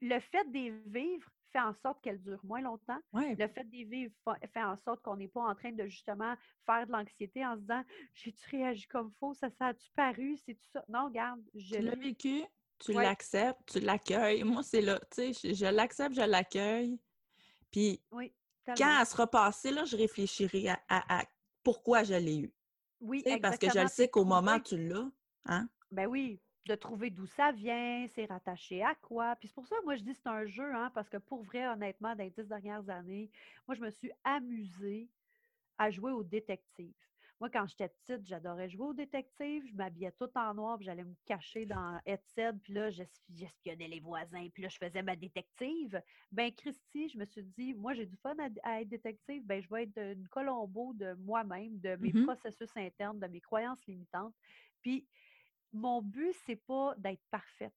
le fait de les vivre fait en sorte qu'elles durent moins longtemps. Le fait de les vivre fait en sorte qu'on n'est pas en train de justement faire de l'anxiété en se disant J'ai-tu réagi comme faux? Ça, ça a-tu paru? C'est tout ça? Non, regarde. Je tu l'as vécu, tu l'acceptes, tu l'accueilles. Moi, c'est là. Tu sais, je, l'accepte, je l'accueille. Puis quand elle sera passée, là, je réfléchirai à pourquoi je l'ai eu. Oui, Parce que je le sais qu'au moment tu l'as, hein? Ben oui, de trouver d'où ça vient, c'est rattaché à quoi. Puis c'est pour ça, moi, je dis que c'est un jeu, hein, parce que pour vrai, honnêtement, dans les dix dernières années, moi, je me suis amusée à jouer au détective. Moi, quand j'étais petite, j'adorais jouer au détective. Je m'habillais tout en noir, puis j'allais me cacher dans Headset, puis là, j'espionnais les voisins, puis là, je faisais ma détective. Ben, Christy, je me suis dit, moi, j'ai du fun à, être détective, ben, je vais être une colombo de moi-même, de mes mmh processus internes, de mes croyances limitantes. Puis, mon but, c'est pas d'être parfaite.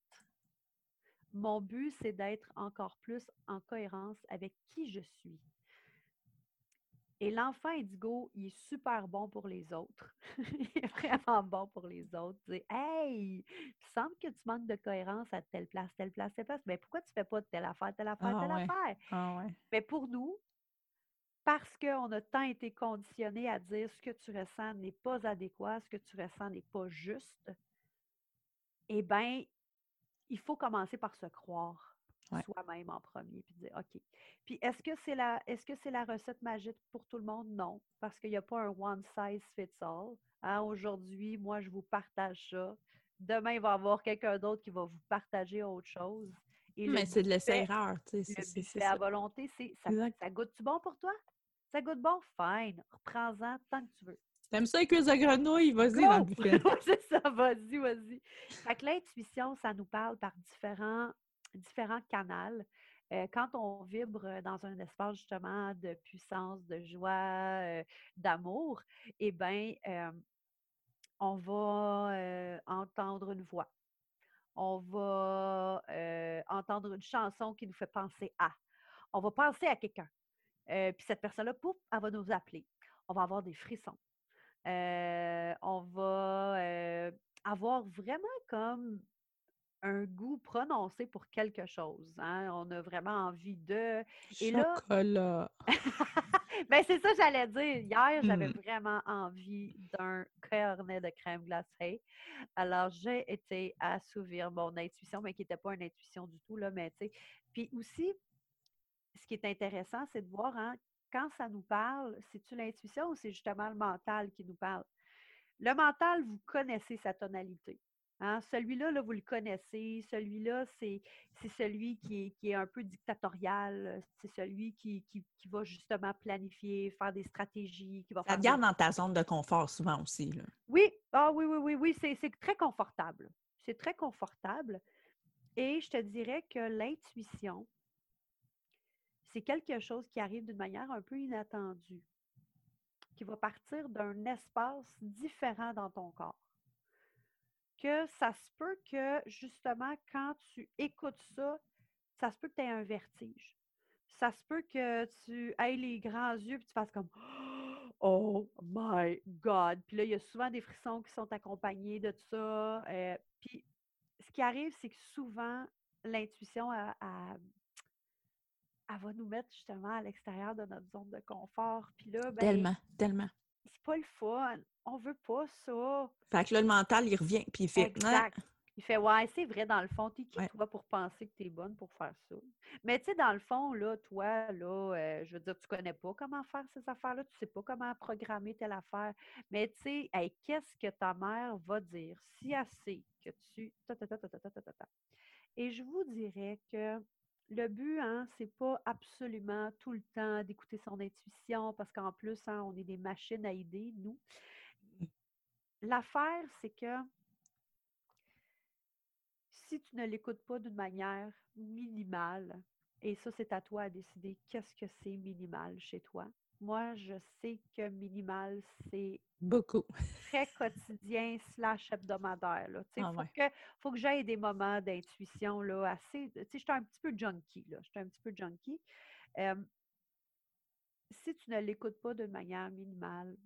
mon but, c'est d'être encore plus en cohérence avec qui je suis. Et l'enfant indigo, il est super bon pour les autres. il est vraiment bon pour les autres. Dire Hey, il semble que tu manques de cohérence à telle place, telle place, telle place. Mais pourquoi tu ne fais pas telle affaire, telle affaire, Ah telle ouais. affaire? Ah ouais. Mais pour nous, parce qu'on a tant été conditionné à dire ce que tu ressens n'est pas adéquat, ce que tu ressens n'est pas juste, eh bien, il faut commencer par se croire Ouais. soi-même en premier, puis dire OK. Puis est-ce que c'est la est-ce que c'est la recette magique pour tout le monde? Non, parce qu'il n'y a pas un one size fits all. Hein, Aujourd'hui, moi, je vous partage ça. Demain, il va y avoir quelqu'un d'autre qui va vous partager autre chose. Et Mais c'est de l'essai-erreur, tu sais. c'est- à ça. volonté, c'est ça, ça goûte-tu bon pour toi? Ça goûte bon? Fine. Reprends-en tant que tu veux. T'aimes ça, les cuisses de grenouille? Vas-y dans le buffet. C'est ça, vas-y, vas-y. Fait que l'intuition, ça nous parle par différents, différents canaux. Euh, quand on vibre dans un espace justement de puissance, de joie, euh, d'amour, eh bien, euh, on va euh, entendre une voix. On va euh, entendre une chanson qui nous fait penser à. On va penser à quelqu'un. Euh, puis cette personne-là, pouf, elle va nous appeler. On va avoir des frissons. Euh, on va euh, avoir vraiment comme un goût prononcé pour quelque chose. hein. On a vraiment envie de. Et là- Chocolat. ben, c'est ça que j'allais dire. Hier, j'avais Hmm. vraiment envie d'un cornet de crème glacée. Alors, j'ai été assouvir mon intuition, mais qui n'était pas une intuition du tout, là, mais tu sais. Puis aussi, ce qui est intéressant, c'est de voir, hein, quand ça nous parle, c'est-tu l'intuition ou c'est justement le mental qui nous parle? Le mental, vous connaissez sa tonalité. Hein. Celui-là, là, vous le connaissez. Celui-là, c'est c'est celui qui est, qui est un peu dictatorial. C'est celui qui, qui- qui va justement planifier, faire des stratégies, qui va Ça faire te des- garde dans ta zone de confort souvent aussi. Là. oui, ah oui, oui, oui, oui, c'est c'est très confortable. C'est très confortable. Et je te dirais que l'intuition, c'est quelque chose qui arrive d'une manière un peu inattendue, qui va partir d'un espace différent dans ton corps. Que ça se peut que, justement, quand tu écoutes ça, ça se peut que tu aies un vertige. Ça se peut que tu aies les grands yeux et tu fasses comme Oh my God! Puis là, il y a souvent des frissons qui sont accompagnés de ça. euh, puis ce qui arrive, c'est que souvent, l'intuition, elle, elle- elle va nous mettre justement à l'extérieur de notre zone de confort. Puis là, ben, Tellement, tellement. c'est pas le fun on veut pas ça. Fait que là, le mental, il revient, puis il fait. Hein? Exact. Il fait Ouais, c'est vrai, dans le fond, t'es qui ouais. pour penser que t'es bonne pour faire ça? Mais tu sais, dans le fond, là, toi, là, euh, je veux dire, tu connais pas comment faire ces affaires-là, tu sais pas comment programmer telle affaire. Mais tu sais, qu'est-ce que ta mère va dire si elle sait que tu. Et je vous dirais que le but, hein, c'est pas absolument tout le temps d'écouter son intuition, parce qu'en plus, hein, on est des machines à idées, nous. L'affaire, c'est que si tu ne l'écoutes pas d'une manière minimale, et ça, c'est à toi à décider qu'est-ce que c'est minimal chez toi. Moi, je sais que minimal, c'est Beaucoup. très quotidien slash hebdomadaire. Sais, Ah faut, ouais. que, faut que j'aie des moments d'intuition là, assez. Tu sais, je suis un petit peu junkie. Là. Je suis un petit peu junkie. Euh, si tu ne l'écoutes pas d'une manière minimale,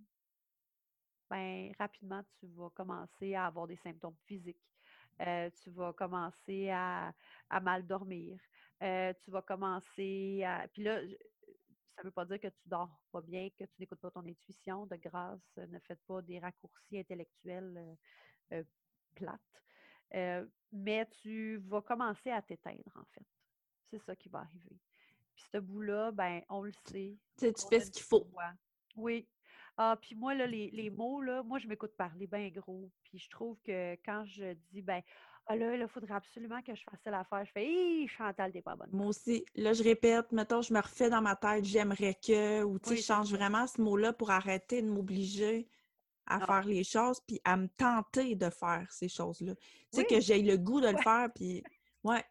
ben, rapidement, tu vas commencer à avoir des symptômes physiques. Euh, tu vas commencer à, à mal dormir. Euh, tu vas commencer à. Puis là, ça ne veut pas dire que tu dors pas bien, que tu n'écoutes pas ton intuition. De grâce, ne faites pas des raccourcis intellectuels euh, plates. Mais tu vas commencer à t'éteindre, en fait. C'est ça qui va arriver. Puis ce bout-là, ben, on le sait. Tu sais, tu on fais ce qu'il faut. Oui. Ah, puis moi, là, les, les mots, là, moi, je m'écoute parler bien gros. Puis je trouve que quand je dis, ben, ah là, il faudrait absolument que je fasse telle affaire, je fais, hé, Chantal, t'es pas bonne. Moi aussi, là, je répète, mettons, je me refais dans ma tête, j'aimerais que, ou tu sais, Oui, je change ça. vraiment ce mot-là pour arrêter de m'obliger à Ah. faire les choses, puis à me tenter de faire ces choses-là. Tu sais, Oui. que j'ai le goût de le Ouais. faire, puis ouais,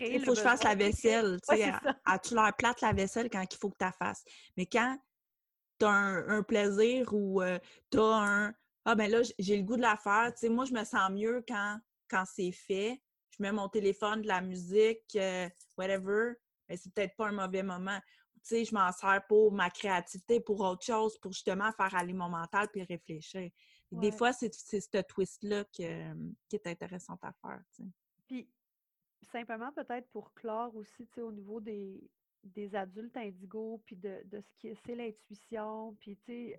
il faut que je fasse la vaisselle, tu sais, as-tu l'air plate la vaisselle quand il faut que tu la fasses? Mais quand tu as un, un plaisir ou tu as un « Ah, ben là, j'ai le goût de la faire », tu sais, moi, je me sens mieux quand, quand c'est fait. Je mets mon téléphone, de la musique, euh, whatever, mais c'est peut-être pas un mauvais moment. Tu sais, je m'en sers pour ma créativité, pour autre chose, pour justement faire aller mon mental puis réfléchir. Des fois, c'est ce twist-là qui est intéressant à faire. Puis, simplement peut-être pour clore aussi, tu sais, au niveau des, des adultes indigos, puis de, de ce qui est, c'est l'intuition, puis tu sais,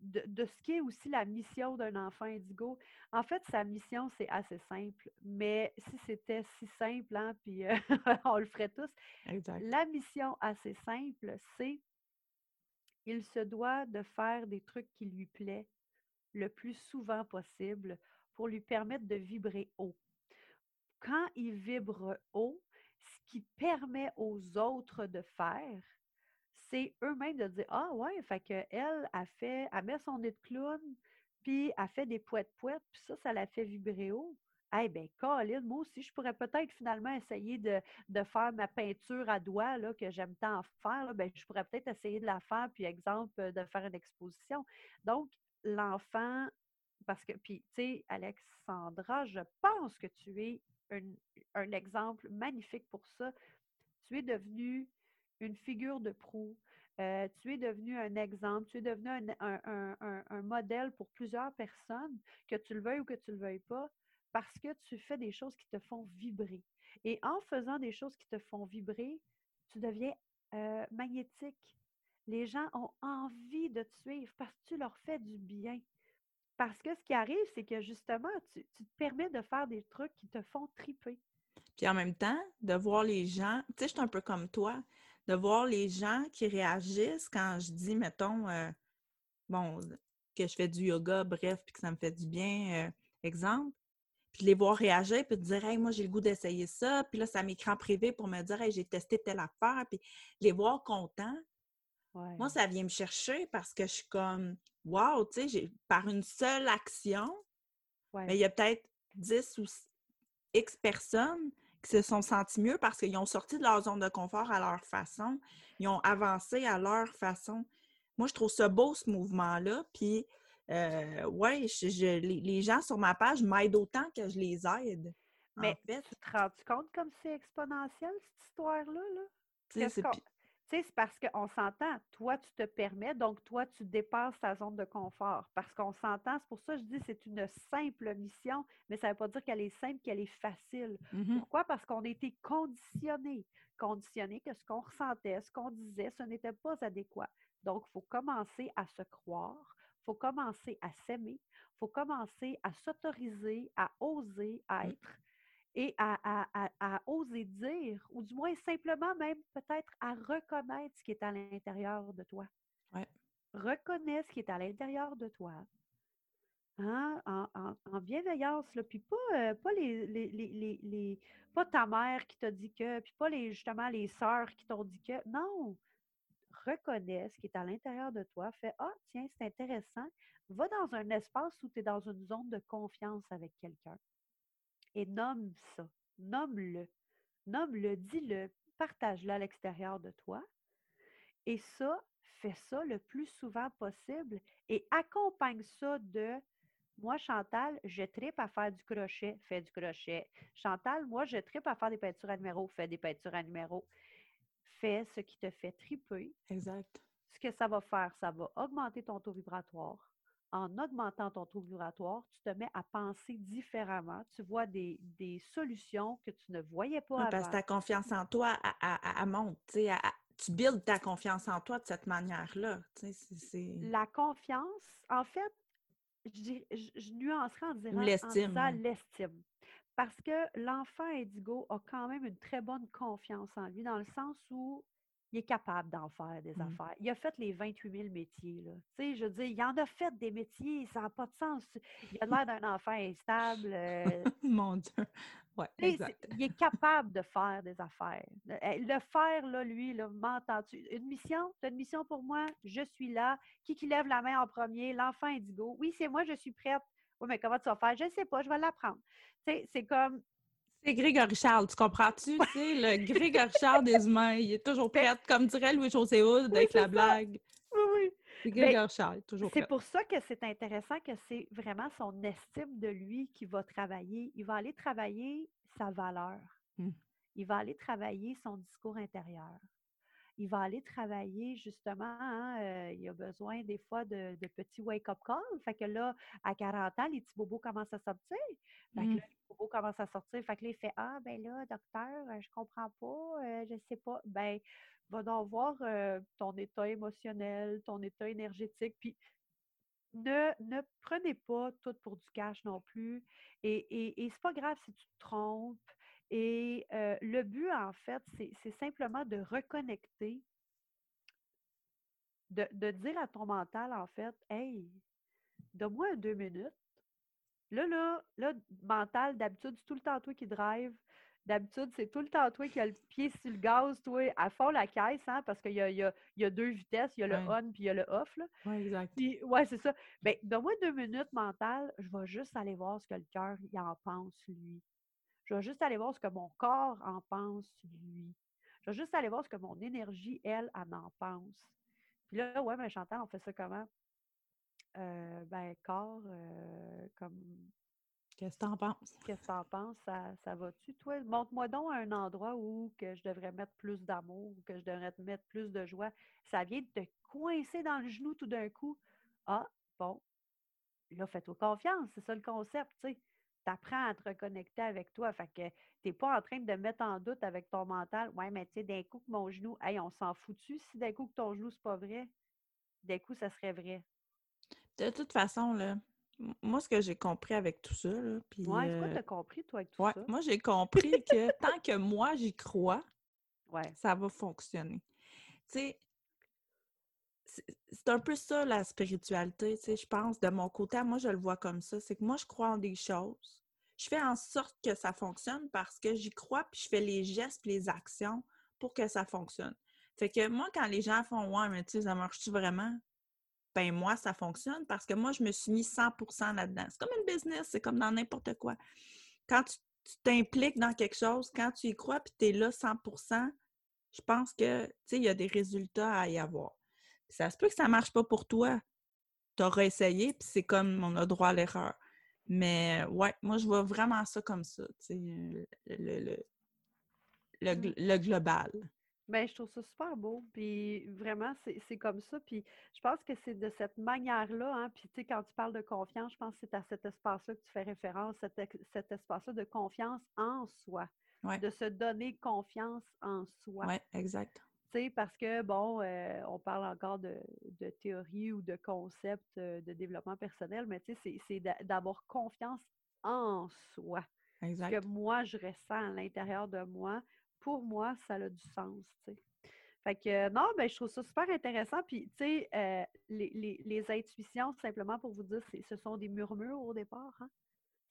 de, de, ce qui est aussi la mission d'un enfant indigo. En fait, sa mission, c'est assez simple, mais si c'était si simple, hein, puis on le ferait tous. La mission assez simple, c'est il se doit de faire des trucs qui lui plaît le plus souvent possible pour lui permettre de vibrer haut. Quand il vibre haut, qui permet aux autres de faire, c'est eux-mêmes de dire Ah ouais, fait que elle a fait, elle met son nez de clown, puis elle fait des poètes-poètes, puis ça, ça la fait vibrer haut. Eh bien, Colin, moi aussi, je pourrais peut-être finalement essayer de, faire ma peinture à doigts là, que j'aime tant faire. Ben, je pourrais peut-être essayer de la faire, puis exemple, de faire une exposition. Donc, l'enfant, parce que, puis, tu sais, Alexandra, je pense que tu es un, exemple magnifique pour ça. Tu es devenue une figure de proue. Euh, tu es devenu un exemple, tu es devenu un, modèle pour plusieurs personnes, que tu le veuilles ou que tu le veuilles pas parce que tu fais des choses qui te font vibrer. Et en faisant des choses qui te font vibrer, tu deviens euh, magnétique. Les gens ont envie de te suivre parce que tu leur fais du bien. Parce que ce qui arrive, c'est que justement, tu, te permets de faire des trucs qui te font triper. Puis en même temps, de voir les gens, tu sais, je suis un peu comme toi, de voir les gens qui réagissent quand je dis, mettons, euh, bon, que je fais du yoga, bref, puis que ça me fait du bien, euh, exemple, puis les voir réagir, puis te dire, hey, moi, j'ai le goût d'essayer ça. Puis là, ça m'écrit en privé pour me dire, hey, j'ai testé telle affaire. Puis les voir contents. Moi, ça vient me chercher parce que je suis comme, wow, tu sais, par une seule action, mais il y a peut-être 10 ou X personnes qui se sont senties mieux parce qu'ils ont sorti de leur zone de confort à leur façon. Ils ont avancé à leur façon. Moi, je trouve ça beau, ce mouvement-là. Puis, euh, ouais, je, les, gens sur ma page m'aident autant que je les aide. Mais tu te rends compte comme c'est exponentiel, cette histoire-là? Là? C'est parce qu'on s'entend, toi, tu te permets, donc toi, tu dépasses ta zone de confort. Parce qu'on s'entend, c'est pour ça que je dis c'est une simple mission, mais ça ne veut pas dire qu'elle est simple, qu'elle est facile. Mmh Pourquoi? Parce qu'on a été conditionné. Conditionné que ce qu'on ressentait, ce qu'on disait, ce n'était pas adéquat. Donc, il faut commencer à se croire, il faut commencer à s'aimer, il faut commencer à s'autoriser, à oser mmh. être et à, oser dire, ou du moins simplement même peut-être à reconnaître ce qui est à l'intérieur de toi. Ouais. Reconnais ce qui est à l'intérieur de toi. Hein, en, bienveillance, là, puis pas, euh, pas les, les, pas ta mère qui t'a dit que, puis pas les, justement les sœurs qui t'ont dit que. Non, reconnais ce qui est à l'intérieur de toi, fais Ah, tiens, c'est intéressant. Va dans un espace où tu es dans une zone de confiance avec quelqu'un et nomme ça. Nomme-le. Nomme-le, dis-le, partage-le à l'extérieur de toi. Et ça, fais ça le plus souvent possible et accompagne ça de moi, Chantal, je tripe à faire du crochet, fais du crochet. Chantal, moi, je tripe à faire des peintures à numéro, fais des peintures à numéro fais ce qui te fait triper. Exact. Ce que ça va faire, ça va augmenter ton taux vibratoire. En augmentant ton taux vibratoire, tu te mets à penser différemment. Tu vois des, solutions que tu ne voyais pas avant. Parce que ta confiance en toi, elle, monte. tu builds ta confiance en toi de cette manière-là. La confiance, en fait, je, je, nuancerai en disant l'estime. Parce que l'enfant indigo a quand même une très bonne confiance en lui, dans le sens où il est capable d'en faire des mmh. affaires. Il a fait les 28 000 métiers. Là. Tu sais, je veux dire, il en a fait des métiers, ça n'a pas de sens. Il a l'air d'un enfant instable. Euh. Mon Dieu. Ouais, exact. Il est capable de faire des affaires. Eh, le faire, là, lui, là, m'entends-tu? Une mission? Tu as une mission pour moi? Je suis là. Qui qui lève la main en premier? L'enfant indigo. Oui, c'est moi, je suis prête. Oui, mais comment tu vas faire? Je ne sais pas, je vais l'apprendre. Tu sais, c'est comme. C'est Grégory Charles, tu comprends-tu? sais, le Grégory Charles des humains, il est toujours prêt, comme dirait Louis-José Houd avec la blague. Oui, oui. toujours C'est pour ça que c'est intéressant que c'est vraiment son estime de lui qui va travailler. Il va aller travailler sa valeur. Mmh. Il va aller travailler son discours intérieur il va aller travailler justement, hein, euh, il a besoin des fois de, petits wake-up calls. Fait que là, à 40 ans, les petits bobos commencent à sortir. Fait que mmh. là, les bobos commencent à sortir. Fait que là, il fait Ah, ben là, docteur, euh, je comprends pas, euh, je sais pas. Ben, va donc voir ton état émotionnel, ton état énergétique. Puis ne, ne prenez pas tout pour du cash non plus. Et, et, et c'est pas grave si tu te trompes. Et le but, en fait, c'est simplement de reconnecter, de, de, dire à ton mental, en fait, Hey, donne-moi deux minutes. Là, là, là, mental, d'habitude, c'est tout le temps toi qui drive. D'habitude, c'est tout le temps toi qui a le pied sur le gaz, toi, à fond la caisse, hein, parce qu'il y a, y, a, y a, deux vitesses, il y a le on puis il y a le off. Oui, exact. ouais, c'est ça. Bien, donne-moi deux minutes mental, je vais juste aller voir ce que le cœur en pense, lui. Je vais juste aller voir ce que mon corps en pense, lui. Je vais juste aller voir ce que mon énergie, elle, en pense. Puis là, ouais, mais Chantal, on fait ça comment? Euh, ben, corps, euh, comme. Qu'est-ce que t'en penses? Qu'est-ce que t'en penses? Ça, ça va-tu, toi? Montre-moi donc un endroit où que je devrais mettre plus d'amour, que je devrais mettre plus de joie. Ça vient de te coincer dans le genou tout d'un coup. Ah, bon. Là, fais-toi confiance. C'est ça le concept, tu sais tu apprends à te reconnecter avec toi. Fait que tu n'es pas en train de mettre en doute avec ton mental. Ouais, mais tu sais, d'un coup que mon genou, hey, on s'en foutu si d'un coup que ton genou, c'est pas vrai. D'un coup, ça serait vrai. De toute façon, là, moi, ce que j'ai compris avec tout ça, là, puis... Ouais, c'est quoi tu as compris, toi, avec tout ouais, ça? Moi, j'ai compris que tant que moi, j'y crois, ouais. ça va fonctionner. Tu sais, c'est un peu ça la spiritualité, tu je pense, de mon côté, moi je le vois comme ça, c'est que moi je crois en des choses, je fais en sorte que ça fonctionne parce que j'y crois, puis je fais les gestes, les actions pour que ça fonctionne. Fait que moi, quand les gens font « Ouais, mais tu sais, ça marche-tu vraiment? » Ben moi, ça fonctionne parce que moi, je me suis mis 100% là-dedans. C'est comme une business, c'est comme dans n'importe quoi. Quand tu t'impliques dans quelque chose, quand tu y crois, puis tu es là 100% je pense que, tu il y a des résultats à y avoir. Ça se peut que ça ne marche pas pour toi. Tu auras essayé, puis c'est comme on a droit à l'erreur. Mais ouais, moi, je vois vraiment ça comme ça, sais, le, le, le, mmh. le, global. Bien, je trouve ça super beau. Puis vraiment, c'est comme ça. Puis je pense que c'est de cette manière-là. Hein, puis tu sais, quand tu parles de confiance, je pense que c'est à cet espace-là que tu fais référence, cet, cet espace-là de confiance en soi. De se donner confiance en soi. Oui, exact parce que, bon, euh, on parle encore de, théorie ou de concept euh, de développement personnel, mais tu sais, c'est d'avoir confiance en soi. Exact. Ce que moi, je ressens à l'intérieur de moi, pour moi, ça a du sens, tu sais. Fait que, non, ben, je trouve ça super intéressant. Puis, tu sais, euh, les, les, intuitions, simplement pour vous dire, ce sont des murmures au départ. Hein.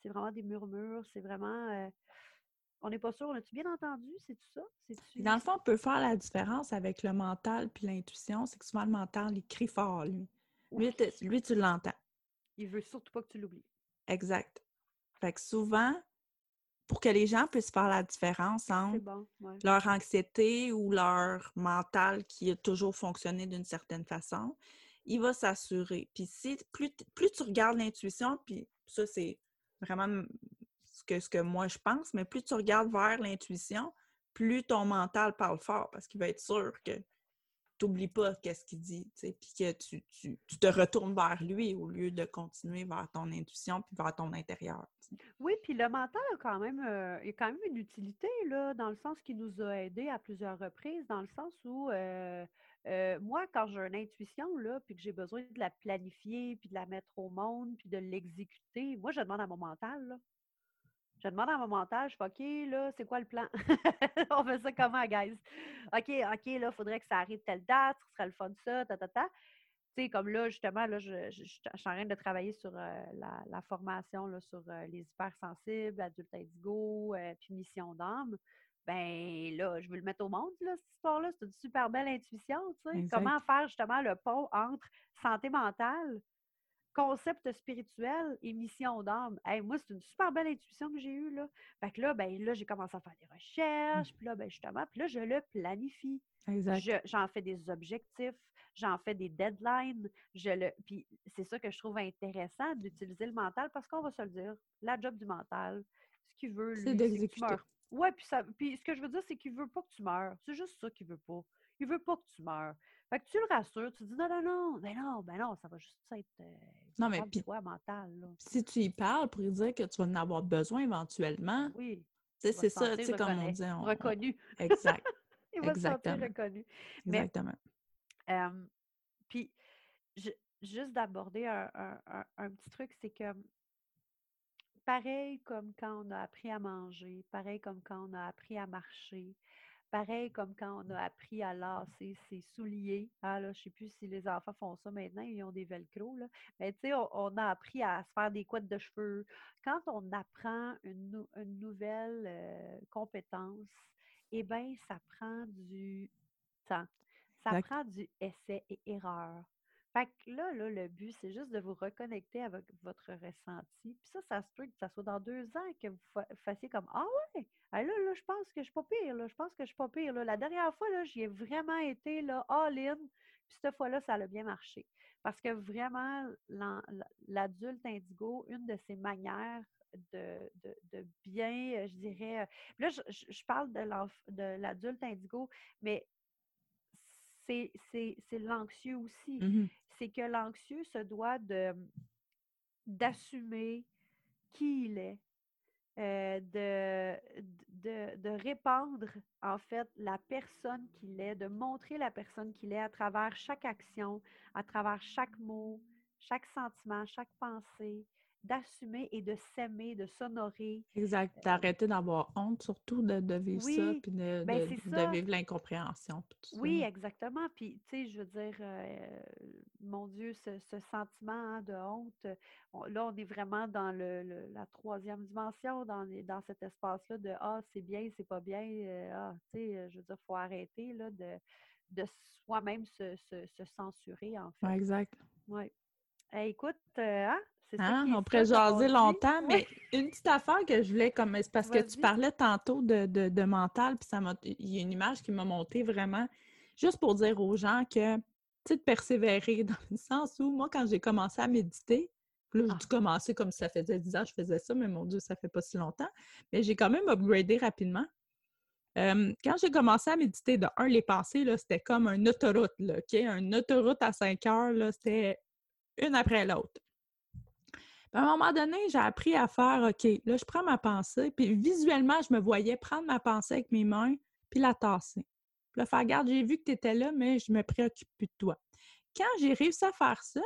C'est vraiment des murmures. C'est vraiment on n'est pas sûr. On a-tu bien entendu? C'est tout ça? Dans le fond, on peut faire la différence avec le mental puis l'intuition. C'est que souvent, le mental, il crie fort, lui. Lui, tu l'entends. Il veut surtout pas que tu l'oublies. Exact. Fait que souvent, pour que les gens puissent faire la différence entre leur anxiété ou leur mental qui a toujours fonctionné d'une certaine façon, il va s'assurer. Puis si plus, plus tu regardes l'intuition, puis ça, c'est vraiment que ce que moi je pense, mais plus tu regardes vers l'intuition, plus ton mental parle fort parce qu'il va être sûr que tu n'oublies pas qu'est-ce qu'il dit, puis que tu, tu, te retournes vers lui au lieu de continuer vers ton intuition puis vers ton intérieur. Oui, puis le mental a quand même, euh, a quand même une utilité, là, dans le sens qu'il nous a aidés à plusieurs reprises, dans le sens où euh, euh, moi, quand j'ai une intuition, puis que j'ai besoin de la planifier, puis de la mettre au monde, puis de l'exécuter, moi, je demande à mon mental, là, je demande à mon mental, je fais OK, là, c'est quoi le plan? On fait ça comment, guys? OK, OK, là, il faudrait que ça arrive telle date, ce serait le fun de ça, ta, ta, ta. Tu sais, comme là, justement, là, je, je, suis en train de travailler sur euh, la, formation là, sur euh, les hypersensibles, adultes indigo, euh, puis mission d'âme. Ben là, je veux le mettre au monde, là, cette histoire-là. C'est une super belle intuition, tu sais. Comment faire justement le pont entre santé mentale concept spirituel et mission d'âme. moi, c'est une super belle intuition que j'ai eue, là. Fait que là, ben, là, j'ai commencé à faire des recherches, mmh. puis là, ben, justement, puis là, je le planifie. Exact. J'en fais des objectifs, j'en fais des deadlines. Je le, puis c'est ça que je trouve intéressant d'utiliser le mental parce qu'on va se le dire, la job du mental, ce qu'il veut, c'est d'exécuter. Ouais, puis, ça, puis ce que je veux dire, c'est qu'il veut pas que tu meurs. C'est juste ça qu'il veut pas. Il veut pas que tu meurs. Fait que tu le rassures, tu dis non, non, non, ben non, ben non, ça va juste être euh, non, mais puis, mental. Si tu y parles pour lui dire que tu vas en avoir besoin éventuellement, oui, c'est ça, tu sais, comme on dit. reconnu. exact. il va Exactement. se sentir reconnu. Exactement. puis, juste d'aborder un, un, petit truc, c'est que pareil comme quand on a appris à manger, pareil comme quand on a appris à marcher, pareil comme quand on a appris à lasser ses souliers. Ah, là, je ne sais plus si les enfants font ça maintenant, ils ont des velcro. Là. Mais tu sais, on, a appris à se faire des couettes de cheveux. Quand on apprend une, nouvelle euh, compétence, eh bien, ça prend du temps. Ça prend du essai et erreur. Fait que là, là, le but, c'est juste de vous reconnecter avec votre ressenti. Puis ça, ça se peut que ça soit dans deux ans que vous fassiez comme Ah ouais, ah, là, là, je pense que je suis pas pire, là, je pense que je suis pas pire. Là. La dernière fois, là, j'y ai vraiment été là, all-in. Puis cette fois-là, ça a bien marché. Parce que vraiment, l'adulte indigo, une de ses manières de, de, bien, je dirais. Là, je, je parle de l'adulte indigo, mais c'est l'anxieux aussi. Mmh c'est que l'anxieux se doit d'assumer qui il est, euh, de, répandre en fait la personne qu'il est, de montrer la personne qu'il est à travers chaque action, à travers chaque mot, chaque sentiment, chaque pensée, d'assumer et de s'aimer, de s'honorer. Exact. Euh, D'arrêter d'avoir honte, surtout de, de vivre ça, puis de, ben, de, vivre l'incompréhension. Oui, exactement. Puis, tu sais, je veux dire, euh, mon Dieu, ce, ce sentiment hein, de honte, là, on est vraiment dans le, la troisième dimension, dans, dans cet espace-là de Ah, c'est bien, c'est pas bien. Euh, ah, tu sais, je veux dire, il faut arrêter là, de, de soi-même se, se, censurer, en fait. exact. Oui. écoute, hein? Hein, on pourrait jaser longtemps, mais une petite affaire que je voulais, comme c'est parce que tu parlais tantôt de, de, mental, puis ça m'a. Il y a une image qui m'a monté vraiment, juste pour dire aux gens que, tu sais, de persévérer, dans le sens où, moi, quand j'ai commencé à méditer, là, j'ai ah. commencé comme ça faisait 10 ans, je faisais ça, mais mon Dieu, ça fait pas si longtemps. Mais j'ai quand même upgradé rapidement. quand j'ai commencé à méditer, de un, les pensées, c'était comme un autoroute, là, OK? Un autoroute à 5 heures, c'était une après l'autre à un moment donné, j'ai appris à faire OK, là, je prends ma pensée, puis visuellement, je me voyais prendre ma pensée avec mes mains, puis la tasser. Puis là, faire regarde, j'ai vu que tu étais là, mais je me préoccupe plus de toi. Quand j'ai réussi à faire ça,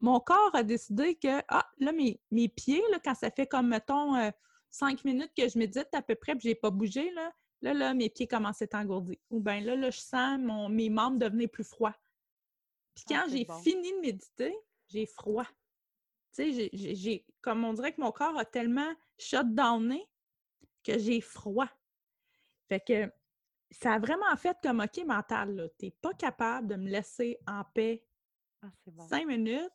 mon corps a décidé que, ah, là, mes, mes pieds, là, quand ça fait comme, mettons, euh, cinq minutes que je médite à peu près, puis je n'ai pas bougé, là, là, là, mes pieds commençaient à engourdir. Ou bien là, là, je sens mon, mes membres devenir plus froids. Puis ah, quand j'ai fini de méditer, j'ai froid. Tu sais, j'ai, comme on dirait que mon corps a tellement shutdowné que j'ai froid. Fait que ça a vraiment fait comme OK mental, tu n'es pas capable de me laisser en paix ah, cinq minutes,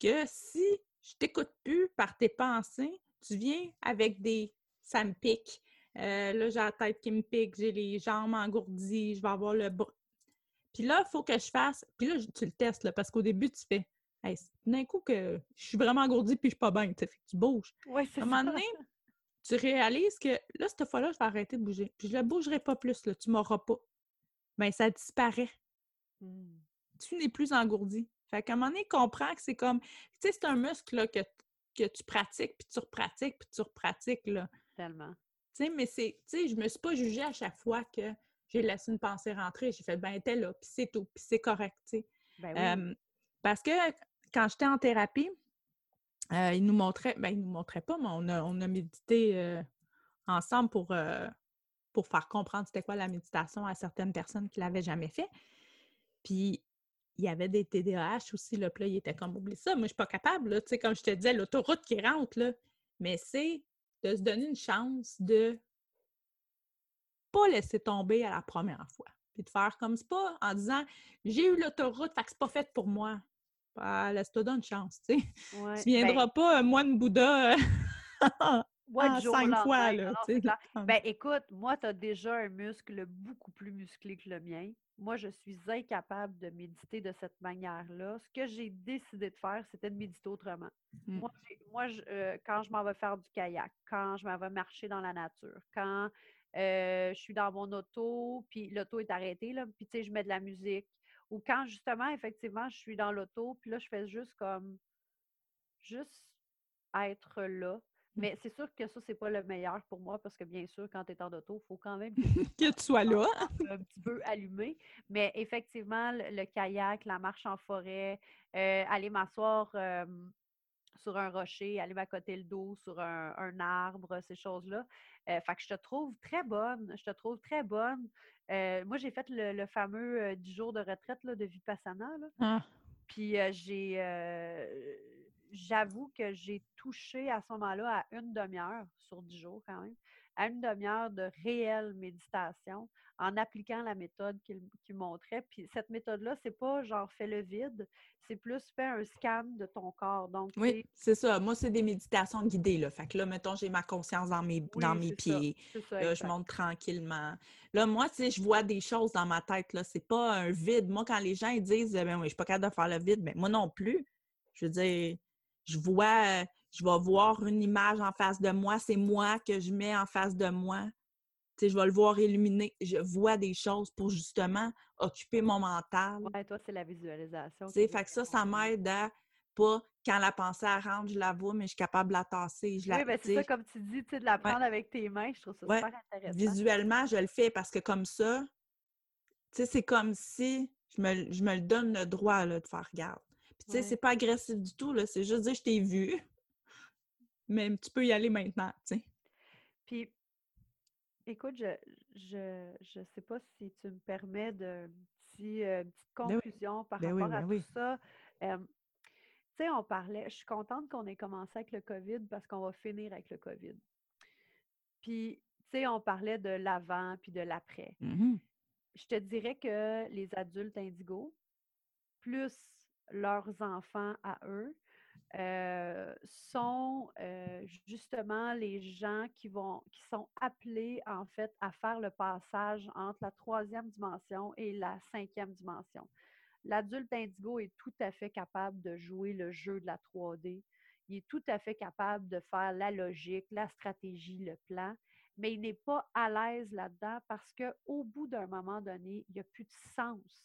que si je t'écoute plus par tes pensées, tu viens avec des ça me pique. Euh, là, j'ai la tête qui me pique, j'ai les jambes engourdies, je vais avoir le bras. Puis là, il faut que je fasse. Puis là, tu le testes, là, parce qu'au début, tu fais d'un coup que je suis vraiment engourdie puis je suis pas bien, tu bouges. à un moment donné, tu réalises que là, cette fois-là, je vais arrêter de bouger. Puis je ne bougerai pas plus, là, tu m'auras pas. Bien, ça disparaît. Mmh. Tu n'es plus engourdi. Fait qu'à un moment donné, comprends que c'est comme, tu sais, c'est un muscle là, que, que tu pratiques, puis tu repratiques, puis tu repratiques. Là. Tellement. Tu sais, mais c'est, tu sais, je me suis pas jugée à chaque fois que j'ai laissé une pensée rentrer. J'ai fait, ben, t'es là, puis c'est tout, puis c'est correct, tu sais. Ben parce que quand j'étais en thérapie, euh, il nous montrait, ben, il nous montrait pas, mais on a, on a médité euh, ensemble pour, euh, pour faire comprendre c'était quoi la méditation à certaines personnes qui l'avaient jamais fait. Puis, il y avait des TDAH aussi, là, puis il était comme, oublie ça, moi, je suis pas capable, là, tu sais, comme je te disais, l'autoroute qui rentre, là, mais c'est de se donner une chance de pas laisser tomber à la première fois. Puis de faire comme c'est pas en disant j'ai eu l'autoroute, fait que c'est pas fait pour moi. Bah, laisse-toi donner une chance, tu sais. Ouais, Tu viendras pas un moine Bouddha euh, Ouais, jour au cinq fois, là. Ah. Ben, écoute, moi, tu as déjà un muscle beaucoup plus musclé que le mien. Moi, je suis incapable de méditer de cette manière-là. Ce que j'ai décidé de faire, c'était de méditer autrement. Mm. Moi, je- euh, quand je m'en vais faire du kayak, quand je m'en vais marcher dans la nature, quand euh, je suis dans mon auto, puis l'auto est arrêtée, là, puis tu sais, je mets de la musique, ou quand justement, effectivement, je suis dans l'auto, puis là, je fais juste comme, juste être là. Mm. Mais c'est sûr que ça, c'est pas le meilleur pour moi parce que bien sûr, quand tu es en auto, il faut quand même que tu Que tu sois là. un petit peu allumé. Mais effectivement, le, le kayak, la marche en forêt, euh, aller m'asseoir euh, sur un rocher, aller m'accoter le dos sur un, un arbre, ces choses-là. Euh, fait que je te trouve très bonne. Je te trouve très bonne. Euh, moi, j'ai fait le, le fameux euh, 10 jours de retraite là, de Vipassana. Là. Ah, Puis euh, j'ai, euh, j'avoue que j'ai touché à ce moment-là à une demi-heure sur dix jours quand même, à une demi-heure de réelle méditation en appliquant la méthode qu'il montrait. Puis cette méthode-là, c'est pas genre fais le vide, c'est plus fais un scan de ton corps. Donc, Oui, c'est ça. Moi, c'est des méditations guidées, là. Fait que là, mettons, j'ai ma conscience dans mes, dans mes ça. pieds. Ça, Là, je monte tranquillement. Là, moi, tu sais, je vois des choses dans ma tête, là. C'est pas un vide. Moi, quand les gens ils disent, ben oui, je suis pas capable de faire le vide, mais moi non plus. Je veux dire, je vois, je vais voir une image en face de moi. C'est moi que je mets en face de moi. Tu sais, je vais le voir illuminer. Je vois des choses pour justement occuper mon mental. Ouais, toi, c'est la visualisation. Tu sais, fait que ça, ça m'aide à pas, quand la pensée elle rentre, je la vois, mais je suis capable de la tasser. Je la, Oui, ben c'est ça, comme tu dis, tu sais, de la prendre avec tes mains, je trouve ça Ouais. super intéressant. visuellement, je le fais parce que comme ça, tu sais, c'est comme si je me, je me le donne le droit là, de faire regarde. Puis tu sais, Ouais. c'est pas agressif du tout, là, c'est juste dire je t'ai vu, mais tu peux y aller maintenant, tu sais. Puis, écoute, je, je, je sais pas si tu me permets de petit, euh, petite Ben oui. conclusion par Ben oui, rapport à ben tout ça. Euh, tu sais, on parlait, je suis contente qu'on ait commencé avec le COVID parce qu'on va finir avec le COVID. Puis, tu sais, on parlait de l'avant puis de l'après. Mhm. Je te dirais que les adultes indigos, plus leurs enfants à eux, euh, sont euh, justement les gens qui vont qui sont appelés en fait à faire le passage entre la troisième dimension et la cinquième dimension. L'adulte indigo est tout à fait capable de jouer le jeu de la 3D. Il est tout à fait capable de faire la logique, la stratégie, le plan, mais il n'est pas à l'aise là-dedans parce qu'au bout d'un moment donné, il n'y a plus de sens.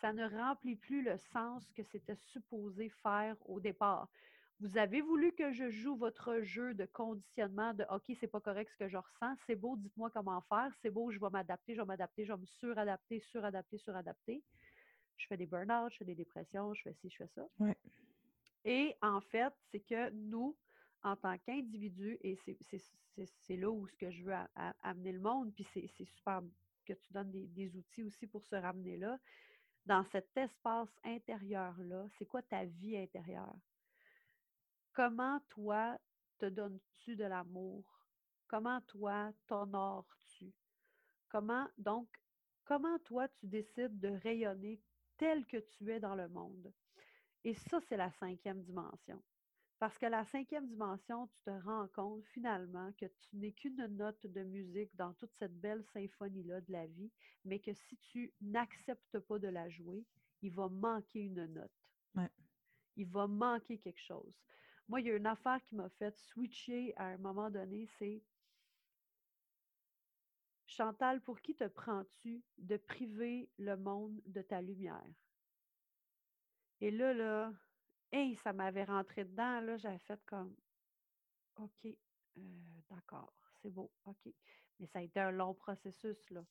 Ça ne remplit plus le sens que c'était supposé faire au départ. Vous avez voulu que je joue votre jeu de conditionnement de OK, c'est pas correct ce que je ressens, c'est beau, dites-moi comment faire, c'est beau, je vais m'adapter, je vais m'adapter, je vais me suradapter, suradapter, suradapter. Je fais des burn-out, je fais des dépressions, je fais ci, je fais ça. Ouais. Et en fait, c'est que nous, en tant qu'individus, et c'est- là où ce que je veux a- a- amener le monde, puis c'est c'est super que tu donnes des, des outils aussi pour se ramener là. Dans cet espace intérieur-là, c'est quoi ta vie intérieure? Comment toi te donnes-tu de l'amour? Comment toi t'honores-tu? Comment, donc, comment toi tu décides de rayonner tel que tu es dans le monde? Et ça, c'est la cinquième dimension. Parce que la cinquième dimension, tu te rends compte finalement que tu n'es qu'une note de musique dans toute cette belle symphonie-là de la vie, mais que si tu n'acceptes pas de la jouer, il va manquer une note. Ouais. Il va manquer quelque chose. Moi, il y a une affaire qui m'a fait switcher à un moment donné, c'est Chantal, pour qui te prends-tu de priver le monde de ta lumière? Et là, là, hey, ça m'avait rentré dedans, là, j'avais fait comme OK, euh, d'accord, c'est beau, OK. Mais ça a été un long processus, là.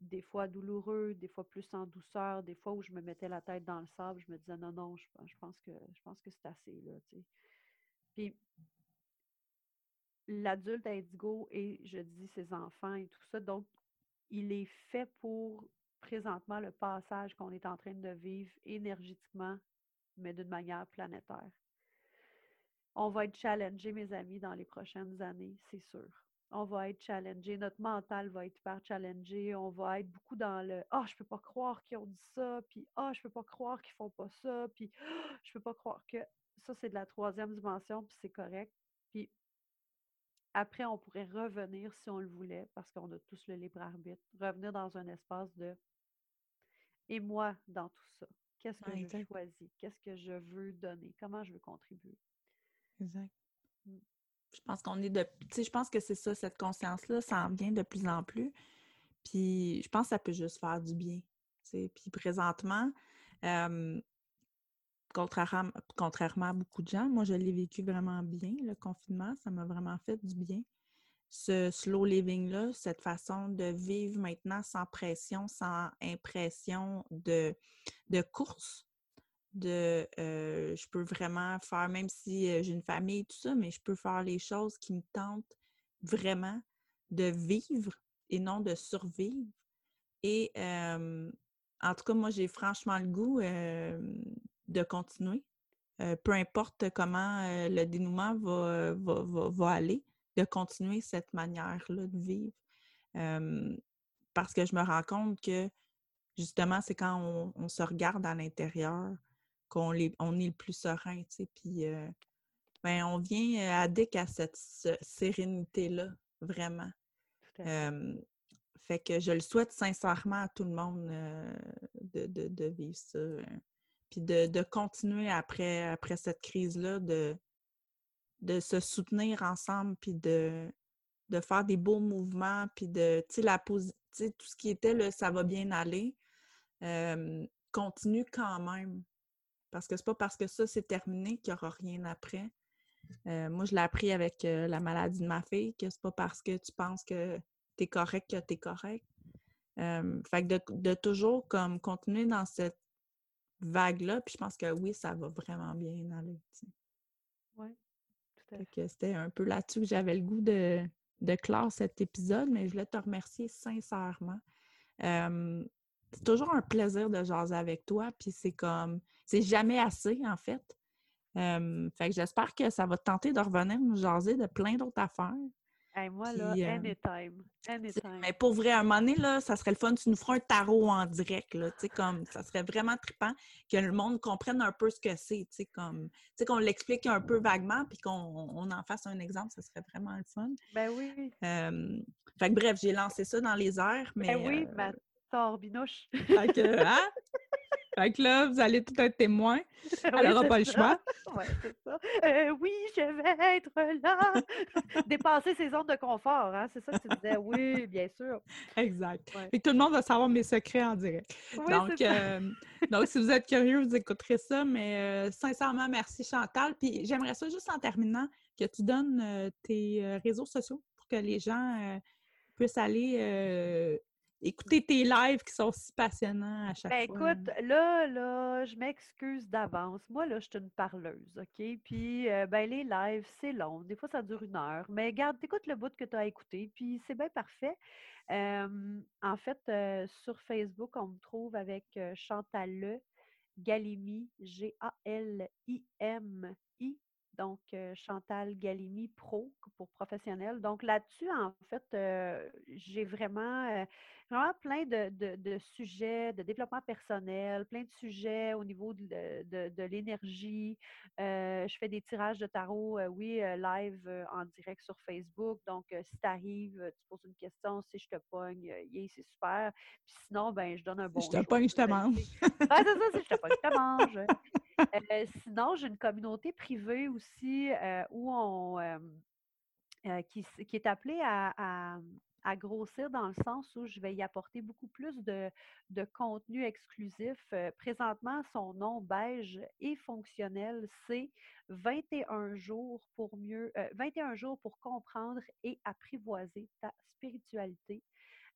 Des fois douloureux, des fois plus en douceur, des fois où je me mettais la tête dans le sable, je me disais non, non, je, je pense que je pense que c'est assez, là, tu sais. Puis l'adulte indigo et je dis ses enfants et tout ça, donc il est fait pour présentement le passage qu'on est en train de vivre énergétiquement, mais d'une manière planétaire. On va être challengé, mes amis, dans les prochaines années, c'est sûr. on va être challengé, notre mental va être hyper challengé, on va être beaucoup dans le Ah, je peux pas croire qu'ils ont dit ça, puis Ah, je peux pas croire qu'ils font pas ça, puis Ah, je peux pas croire que ça, c'est de la troisième dimension, puis c'est correct. Puis après, on pourrait revenir si on le voulait, parce qu'on a tous le libre arbitre, revenir dans un espace de et moi dans tout ça. Qu'est-ce que je choisis? Qu'est-ce que je veux donner? Comment je veux contribuer? Exact. Mmh. Je pense qu'on est de. Tu sais, je pense que c'est ça, cette conscience-là, ça en vient de plus en plus. Puis je pense que ça peut juste faire du bien. Tu Puis présentement, contrairement, contrairement à beaucoup de gens, moi, je l'ai vécu vraiment bien, le confinement. Ça m'a vraiment fait du bien. Ce slow living-là, cette façon de vivre maintenant sans pression, sans impression de, de course, de je peux vraiment faire, même si j'ai une famille et tout ça, mais je peux faire les choses qui me tentent vraiment de vivre et non de survivre. Et en tout cas, moi, j'ai franchement le goût de continuer. peu importe comment le dénouement va, va, aller, de continuer cette manière-là de vivre. parce que je me rends compte que justement, c'est quand on, on, se regarde à l'intérieur qu'on on est le plus serein, tu sais. Puis, ben, on vient addict à cette sérénité-là, vraiment. fait que je le souhaite sincèrement à tout le monde de, de, vivre ça. puis de, continuer après, après cette crise-là, de, de se soutenir ensemble, puis de, de faire des beaux mouvements, puis de, tu sais, tout ce qui était, là, ça va bien aller, continue quand même. Parce que c'est pas parce que ça, c'est terminé qu'il n'y aura rien après. Euh, moi, je l'ai appris avec euh, la maladie de ma fille, que c'est pas parce que tu penses que tu es correct que tu es correct. Fait que de, toujours comme continuer dans cette vague-là, puis je pense que oui, ça va vraiment bien aller. Oui, tout à fait. C'était un peu là-dessus que j'avais le goût de, de clore cet épisode, mais je voulais te remercier sincèrement c'est toujours un plaisir de jaser avec toi, puis c'est comme, c'est jamais assez, en fait. fait que j'espère que ça va te tenter de revenir nous jaser de plein d'autres affaires. moi, là, anytime. Anytime. Mais pour vrai, à un moment donné, là, ça serait le fun, tu nous feras un tarot en direct, là, tu sais, comme, ça serait vraiment trippant que le monde comprenne un peu ce que c'est, tu sais, comme, tu sais, qu'on l'explique un peu vaguement, puis qu'on en fasse un exemple, ça serait vraiment le fun. Ben oui. fait que bref, j'ai lancé ça dans les airs, ben mais... Ben oui, ben, Sors, fait, que, hein? fait que là, vous allez tout être témoin. Elle n'aura pas le choix. Oui, c'est ça. Euh, oui, je vais être là. Dépasser ses zones de confort, hein? C'est ça que tu disais. Oui, bien sûr. Exact. Et tout le monde va savoir mes secrets en direct. donc, euh, donc, si vous êtes curieux, vous écouterez ça. Mais euh, sincèrement, merci Chantal. Puis j'aimerais ça juste en terminant que tu donnes tes réseaux sociaux pour que les gens puissent aller écouter tes lives qui sont si passionnants à chaque ben, fois. Écoute, là, là, je m'excuse d'avance. Moi, là, je suis une parleuse, OK? Puis, euh, ben, les lives, c'est long. Des fois, ça dure une heure. Mais garde, écoute le bout que tu as écouté, puis c'est bien parfait. en fait, euh, sur Facebook, on me trouve avec euh, Chantal Le, Galimi, G-A-L-I-M-I, donc Chantal Galimi Pro pour professionnel. Donc là-dessus, en fait, j'ai vraiment vraiment plein de, sujets de développement personnel, plein de sujets au niveau de, l'énergie. Euh, je fais des tirages de tarot, oui, live en direct sur Facebook. Donc, si tu arrives, tu poses une question, si je te pogne, c'est super. Puis sinon, ben, je donne un bon. Si je te pogne, je te mange. ah, c'est ça, si je te pogne, je te mange. Sinon, j'ai une communauté privée aussi où on. qui, est appelée à, grossir dans le sens où je vais y apporter beaucoup plus de, contenu exclusif. Euh, présentement, son nom beige et fonctionnel, c'est 21 jours pour mieux, 21 euh, jours pour comprendre et apprivoiser ta spiritualité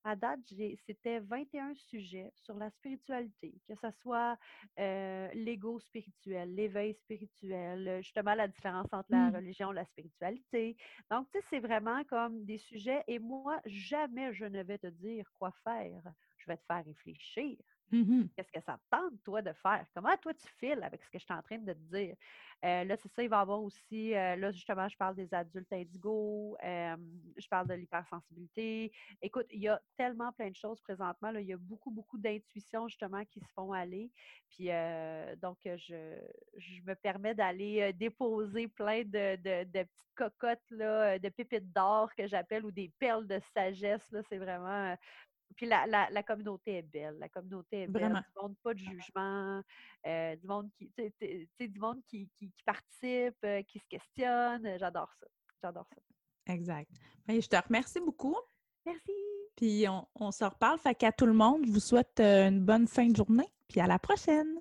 à date, c'était 21 sujets sur la spiritualité, que ce soit euh, l'ego spirituel, l'éveil spirituel, justement la différence entre la mmh. religion et la spiritualité. Donc, tu sais, c'est vraiment comme des sujets et moi, jamais je ne vais te dire quoi faire. Je vais te faire réfléchir. Mmh Qu'est-ce que ça te tente, toi, de faire? Comment toi tu files avec ce que je suis en train de te dire? Euh, là, c'est ça, il va y avoir aussi, euh, là, justement, je parle des adultes indigos, euh, je parle de l'hypersensibilité. Écoute, il y a tellement plein de choses présentement. Là, il y a beaucoup, beaucoup d'intuitions, justement, qui se font aller. Puis, donc, je, je me permets d'aller déposer plein de, de, de, petites cocottes, là, de pépites d'or que j'appelle ou des perles de sagesse. Là, c'est vraiment puis la, la, la, communauté est belle. La communauté est belle. Vraiment. Du monde, pas de jugement. Euh, du monde qui, tu sais, du monde qui, qui, qui participe, euh, qui se questionne. J'adore ça. J'adore ça. Exact. Je te remercie beaucoup. Merci. Puis on, on se reparle. Fait qu'à tout le monde, je vous souhaite euh, une bonne fin de journée. Puis à la prochaine.